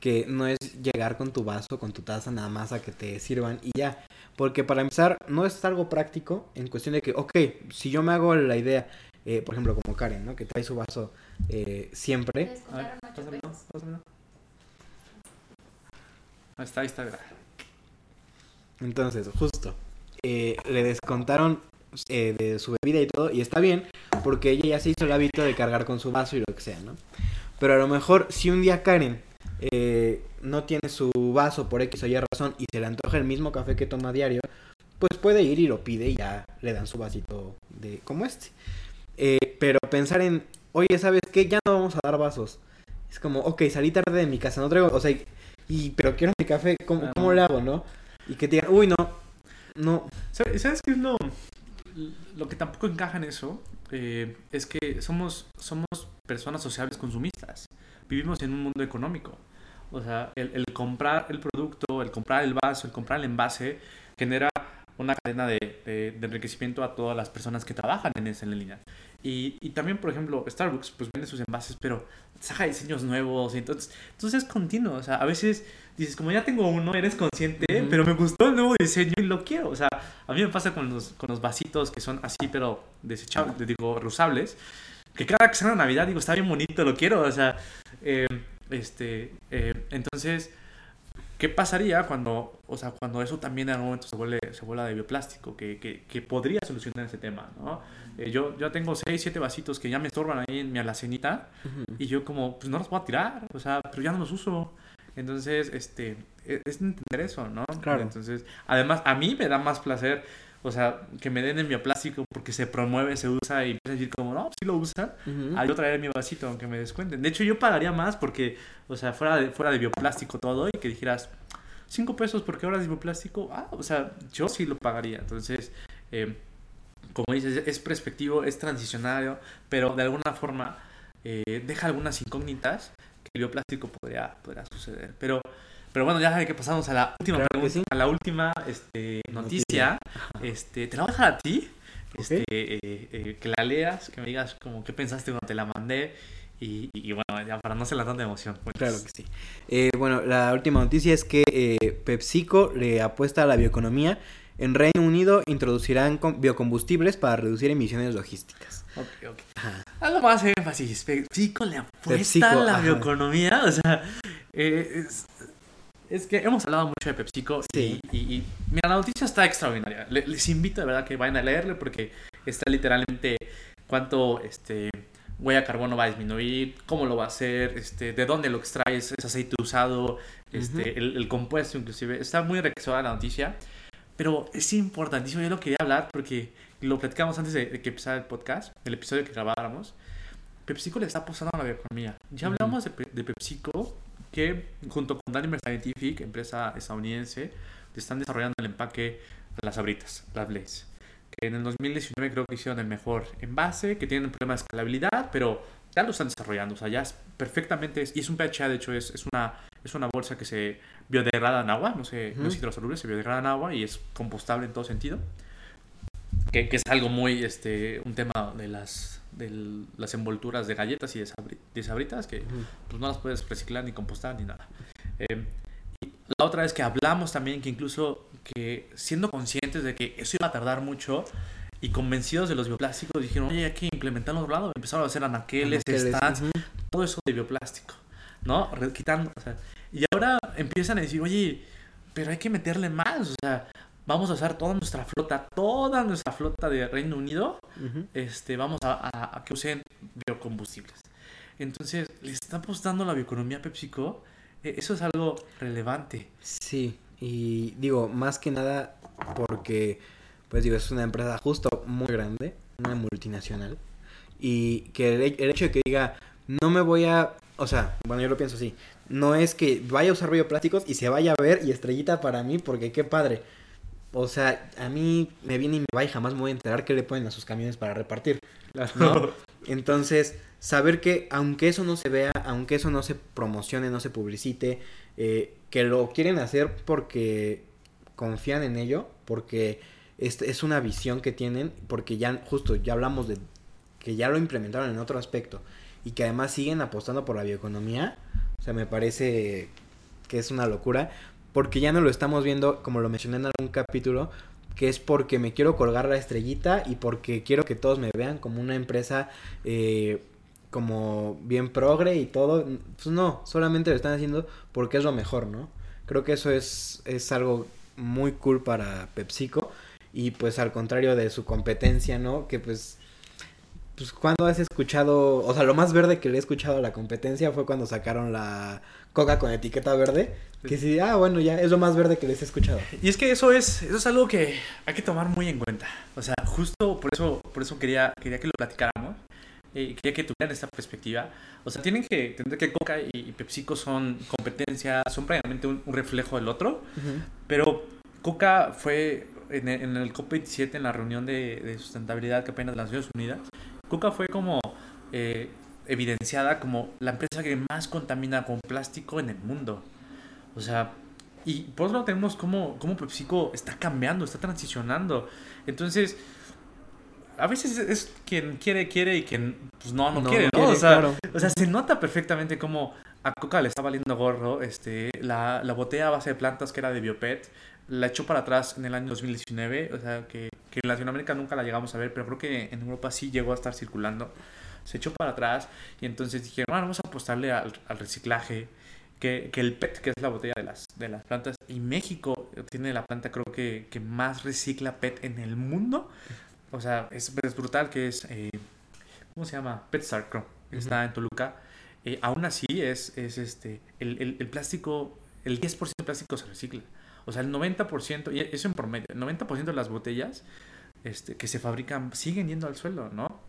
que no es llegar con tu vaso, con tu taza nada más a que te sirvan y ya. Porque para empezar, no es algo práctico en cuestión de que, ok, si yo me hago la idea, eh, por ejemplo, como Karen, ¿no? Que trae su vaso eh, siempre. A ver, pásamelo. Ahí está, ahí está. Entonces, justo, eh, le descontaron eh, de su bebida y todo, y está bien, porque ella ya se hizo el hábito de cargar con su vaso y lo que sea, ¿no? Pero a lo mejor, si un día Karen eh, no tiene su vaso por X o Y razón y se le antoja el mismo café que toma a diario, pues puede ir y lo pide y ya le dan su vasito de como este. Eh, pero pensar en, oye, ¿sabes qué? Ya no vamos a dar vasos. Es como, ok, salí tarde de mi casa, no traigo, o sea, y, pero quiero mi café, ¿cómo, cómo le hago, no? Y que te digan, uy, no, no, ¿Sabes qué es lo, lo que tampoco encaja en eso? Eh, es que somos, somos personas sociables consumistas. Vivimos en un mundo económico. O sea, el, el comprar el producto, el comprar el vaso, el comprar el envase, genera una cadena de, de- de enriquecimiento a todas las personas que trabajan en esa línea. Y, y también, por ejemplo, Starbucks pues vende sus envases, pero saca diseños nuevos. y entonces, entonces es continuo. O sea, a veces dices, como ya tengo uno, eres consciente, pero me gustó el nuevo diseño y lo quiero. O sea, a mí me pasa con los, con los vasitos que son así, pero desechables, digo, reusables. Que cada que sale Navidad digo, está bien bonito, lo quiero. O sea, eh, este, eh, entonces, ¿qué pasaría cuando, o sea, cuando eso también en algún momento se vuelve, se vuelva de bioplástico? Que, que, que podría solucionar ese tema, ¿no? Eh, yo, yo tengo 6, 7 vasitos que ya me estorban ahí en mi alacenita y yo como, pues no los voy a tirar, o sea, pero ya no los uso. Entonces, este, e- es entender eso, ¿no? Claro. Entonces, además, a mí me da más placer, o sea, que me den el bioplástico porque se promueve, se usa y empieza a decir como, no, sí lo usan, Ujú. a yo traer mi vasito aunque me descuenten. De hecho, yo pagaría más porque, o sea, fuera de, fuera de bioplástico todo y que dijeras, 5 pesos porque ahora es bioplástico, ah, o sea, yo sí lo pagaría. Entonces, eh, como dices, es perspectivo, es transicionario, pero de alguna forma eh, deja algunas incógnitas que el bioplástico podría, podría suceder. Pero, pero bueno, ya que pasamos a la última Claro pregunta, sí. a la última este, noticia, este, te la voy a dejar a ti, este, eh, eh, que la leas, que me digas como qué pensaste cuando te la mandé y, y- y bueno, ya para no hacer la tanta emoción. pues. Claro que sí. Eh, bueno, la última noticia es que PepsiCo le apuesta a la bioeconomía. En Reino Unido introducirán com- biocombustibles para reducir emisiones logísticas. Ok, ok. Ajá. Algo más énfasis. PepsiCo le apuesta PepsiCo, a la ajá. bioeconomía. O sea, eh, es, es que hemos hablado mucho de PepsiCo. Sí. Y, y- y, mira, la noticia está extraordinaria. Le- les invito de verdad que vayan a leerle porque está literalmente cuánto este, huella de carbono va a disminuir, cómo lo va a hacer, este, de dónde lo extraes, ese aceite usado, este, el, el compuesto inclusive. Está muy enriquecedora la noticia. Pero es importantísimo, yo lo quería hablar porque lo platicamos antes de, de que empezara el podcast, el episodio que grabáramos. PepsiCo le está apostando a la bioeconomía. Ya hablamos de, Pe- de PepsiCo, que junto con Danimer Scientific, empresa estadounidense, están desarrollando el empaque de las abritas, las Blaze. Que en el 2019 creo que hicieron el mejor envase, que tienen un problema de escalabilidad, pero ya lo están desarrollando. O sea, ya es perfectamente, y es un PHA, de hecho, es, es, una, es una bolsa que se biodegrada en agua, no, sé, no es hidrosoluble, se biodegrada en agua y es compostable en todo sentido. Que, que es algo muy, este, un tema de las, de las envolturas de galletas y de, sabri- de sabritas, que pues no las puedes reciclar ni compostar ni nada. Eh, y la otra es que hablamos también que incluso que siendo conscientes de que eso iba a tardar mucho y convencidos de los bioplásticos dijeron, oye, hay que implementarlo a otro lado. Empezaron a hacer anaqueles, Anaqueles, stands, ujú. todo eso de bioplástico, ¿no? Quitando, o sea, y ahora empiezan a decir, oye, pero hay que meterle más, o sea, vamos a usar toda nuestra flota, toda nuestra flota de Reino Unido Este, vamos a, a- a que usen biocombustibles. Entonces, le está apostando la bioeconomía a PepsiCo. Eh, Eso es algo relevante. Sí, y digo, más que nada porque, pues digo, es una empresa justo muy grande, una multinacional, y que el, el hecho de que diga, no me voy a, o sea, bueno, yo lo pienso así, no es que vaya a usar bioplásticos y se vaya a ver y estrellita para mí porque qué padre. O sea, a mí me viene y me va y jamás me voy a enterar qué le ponen a sus camiones para repartir. ¿no? Entonces, saber que aunque eso no se vea, aunque eso no se promocione, no se publicite, eh, que lo quieren hacer porque confían en ello, porque es, es una visión que tienen, porque ya justo ya hablamos de que ya lo implementaron en otro aspecto y que además siguen apostando por la bioeconomía, o sea, me parece que es una locura, porque ya no lo estamos viendo, como lo mencioné en algún capítulo, que es porque me quiero colgar la estrellita y porque quiero que todos me vean como una empresa eh, como bien progre y todo. Pues no, solamente lo están haciendo porque es lo mejor, ¿no? Creo que eso es, es algo muy cool para PepsiCo y pues al contrario de su competencia, ¿no? Que pues pues cuando has escuchado, o sea, lo más verde que le he escuchado a la competencia fue cuando sacaron la coca con etiqueta verde, que sí, ah, bueno, ya es lo más verde que les he escuchado. Y es que eso es, eso es algo que hay que tomar muy en cuenta. O sea, justo por eso, por eso quería, quería que lo platicáramos. Eh, quería que tuvieran esta perspectiva. O sea, tienen que entender que Coca y PepsiCo son competencia, son prácticamente un, un reflejo del otro. Pero Coca fue en el, en el COP27, en la reunión de, de sustentabilidad que apenas las Naciones Unidas, Coca fue como eh, evidenciada como la empresa que más contamina con plástico en el mundo. O sea, y por otro lado tenemos como, como PepsiCo está cambiando, está transicionando. Entonces, a veces es quien quiere, quiere y quien pues no, no, No, quiere, quiere, o, sea, claro. o sea, se nota perfectamente como a Coca le está valiendo gorro este, la, la botella a base de plantas que era de Biopet, la echó para atrás en el año 2019, o sea, que, que en Latinoamérica nunca la llegamos a ver, pero creo que en Europa sí llegó a estar circulando. Se echó para atrás y entonces dijeron, bueno, vamos a apostarle al, al reciclaje, que, que el PET, que es la botella de las, de las plantas, y México tiene la planta creo que, que más recicla PET en el mundo. O sea, es, es brutal que es, eh, ¿cómo se llama? PetStar, creo, que está en Toluca. Eh, aún así es, es este, el, el, el plástico, el 10% de plástico se recicla. O sea, el 90%, y eso en promedio, el 90% de las botellas este, que se fabrican siguen yendo al suelo, ¿no?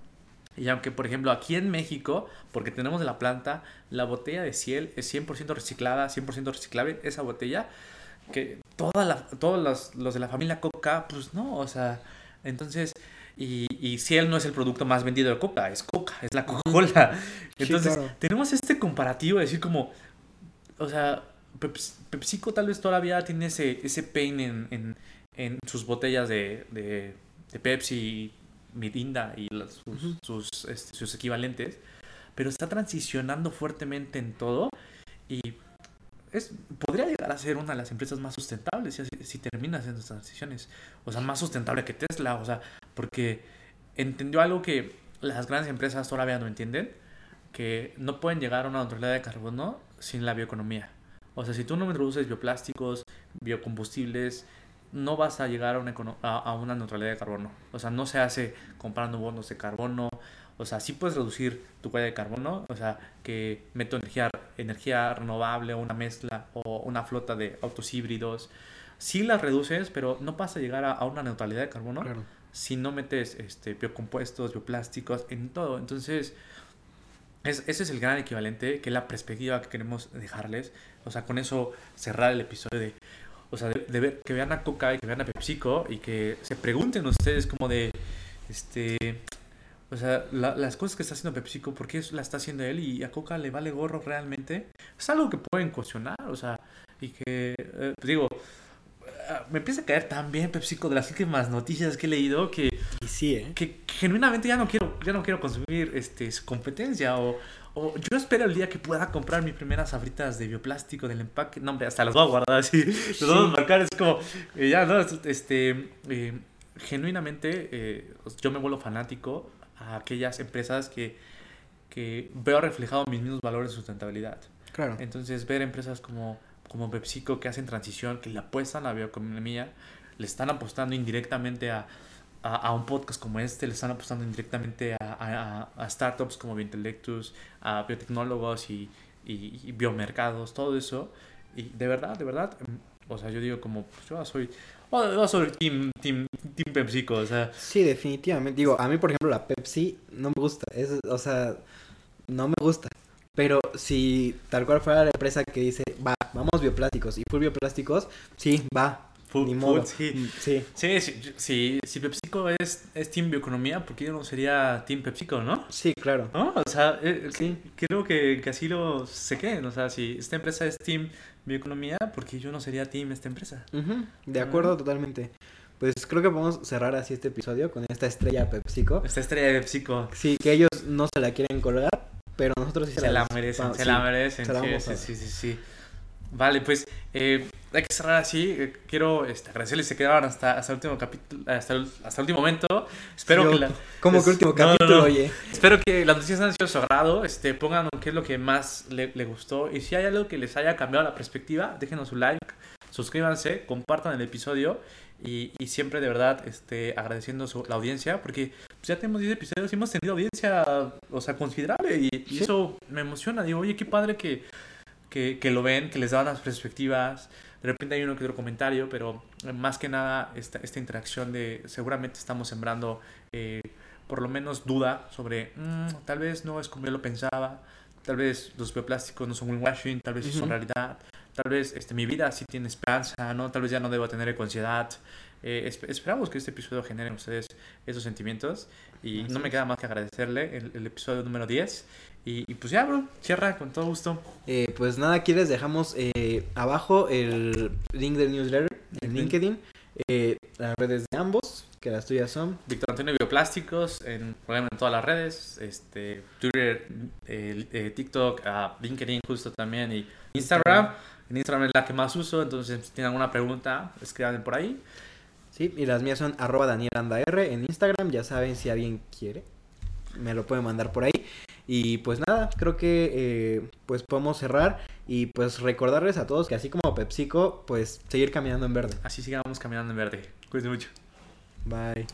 Y aunque, por ejemplo, aquí en México, porque tenemos la planta, la botella de Ciel es 100% reciclada, 100% reciclable, esa botella, que toda la, todos los, los de la familia Coca, pues no, o sea, entonces, y, y Ciel no es el producto más vendido de Coca, es Coca, es la Coca-Cola. Sí, Entonces, claro. tenemos este comparativo de decir como, o sea, PepsiCo tal vez todavía tiene ese, ese pain en, en, en sus botellas de, de, de Pepsi, Mirinda y las- sus, sus, este, sus equivalentes, pero está transicionando fuertemente en todo y es, podría llegar a ser una de las empresas más sustentables si, si termina haciendo transiciones. O sea, más sustentable que Tesla, o sea, porque entendió algo que las grandes empresas todavía no entienden, que no pueden llegar a una neutralidad de carbono sin la bioeconomía. O sea, si tú no introduces bioplásticos, biocombustibles, no vas a llegar a una, a, a una neutralidad de carbono. O sea, no se hace comprando bonos de carbono. O sea, sí puedes reducir tu huella de carbono. O sea, que meto energía, energía renovable, una mezcla o una flota de autos híbridos. Sí las reduces, pero no vas a llegar a, a una neutralidad de carbono Claro. si no metes este, biocompuestos, bioplásticos, en todo. Entonces, es, ese es el gran equivalente, que es la perspectiva que queremos dejarles. O sea, con eso cerrar el episodio de... O sea, de, de ver, que vean a Coca y que vean a PepsiCo y que se pregunten ustedes como de... Este... O sea, la- las cosas que está haciendo PepsiCo, ¿por qué la está haciendo él y a Coca le vale gorro realmente? Es algo que pueden cuestionar, o sea, y que, eh, digo, ah, me empieza a caer tan bien PepsiCo de las últimas noticias que he leído que sí, ¿eh? que genuinamente ya no quiero, ya no quiero consumir este, su competencia o, o yo espero el día que pueda comprar mis primeras sabritas de bioplástico del empaque. No, hombre, hasta las voy a guardar así. Las voy a marcar, es como, eh, ya, no, este, eh, genuinamente eh, yo me vuelvo fanático a aquellas empresas que, que veo reflejado mis mismos valores de sustentabilidad. Claro. Entonces, ver empresas como, como PepsiCo que hacen transición, que le apuestan a la bioeconomía, le están apostando indirectamente a, a, a un podcast como este, le están apostando indirectamente a, a- startups como Biointellectus, a biotecnólogos y, y- y biomercados, todo eso. Y de verdad, de verdad, mm, o sea, yo digo como, pues, yo soy, O, o sobre Team, team, team PepsiCo, o sea. Sí, definitivamente. Digo, a mí, por ejemplo, la Pepsi no me gusta. Es, o sea, no me gusta. Pero si tal cual fuera la empresa que dice, va, vamos bioplásticos y full bioplásticos, sí, va. Full- ni sí. Mm, sí. Sí, sí, sí, si PepsiCo es, es Team Bioeconomía, ¿por qué yo no sería Team PepsiCo, no? Sí, claro. ¿No? O sea, eh, Sí. creo que, que así lo se queden. O sea, si esta empresa es Team Bioeconomía, ¿por qué yo no sería Team esta empresa? Ujú, De acuerdo, totalmente. Pues creo que podemos cerrar así este episodio con esta estrella PepsiCo. Esta estrella de PepsiCo Sí, que ellos no se la quieren colgar, pero nosotros sí se la las- merecen, se sí. la merecen. se la sí, sí, sí, sí. Vale, pues eh, hay que cerrar así. Eh, Quiero este, agradecerles que se quedaron hasta, hasta el último capítulo, hasta el, hasta el último momento. Espero Yo- que la, Como es- que último no, no, capítulo, no. oye. Espero que las noticias hayan sido de su agrado. Este, pongan qué es lo que más le, le gustó. Y si hay algo que les haya cambiado la perspectiva, déjenos su like, suscríbanse, compartan el episodio. Y, y siempre de verdad este, agradeciendo su- la audiencia, porque pues, ya tenemos 10 episodios y hemos tenido audiencia o sea, considerable. Y, y Sí. eso me emociona. Digo, oye, qué padre que, que, que lo ven, que les dan las perspectivas. De repente hay uno que otro comentario, pero eh, más que nada esta, esta interacción de seguramente estamos sembrando eh, por lo menos duda sobre "Mm, tal vez no es como yo lo pensaba, tal vez los bioplásticos no son greenwashing, tal vez sí son Ujú. realidad, tal vez este, mi vida sí tiene esperanza, ¿no? tal vez ya no debo tener ansiedad. Eh, esp- esperamos que este episodio genere en ustedes esos sentimientos y Así no me queda más que agradecerle el, el episodio número 10 y, y pues ya, bro, cierra con todo gusto. Eh, pues nada, aquí les dejamos eh, abajo el link del newsletter en LinkedIn. Eh, las redes de ambos, que las tuyas son. Víctor Antonio Bioplásticos, en, en todas las redes, este, Twitter, eh, TikTok, ah, LinkedIn justo también y Instagram. En Instagram es la que más uso, entonces si tienen alguna pregunta, escríbanme por ahí. Sí, y las mías son arroba danielandar en Instagram, ya saben si alguien quiere, me lo pueden mandar por ahí. Y pues nada, creo que eh, pues podemos cerrar y pues recordarles a todos que así como PepsiCo, pues seguir caminando en verde. Así sigamos caminando en verde. Cuídense mucho. Bye.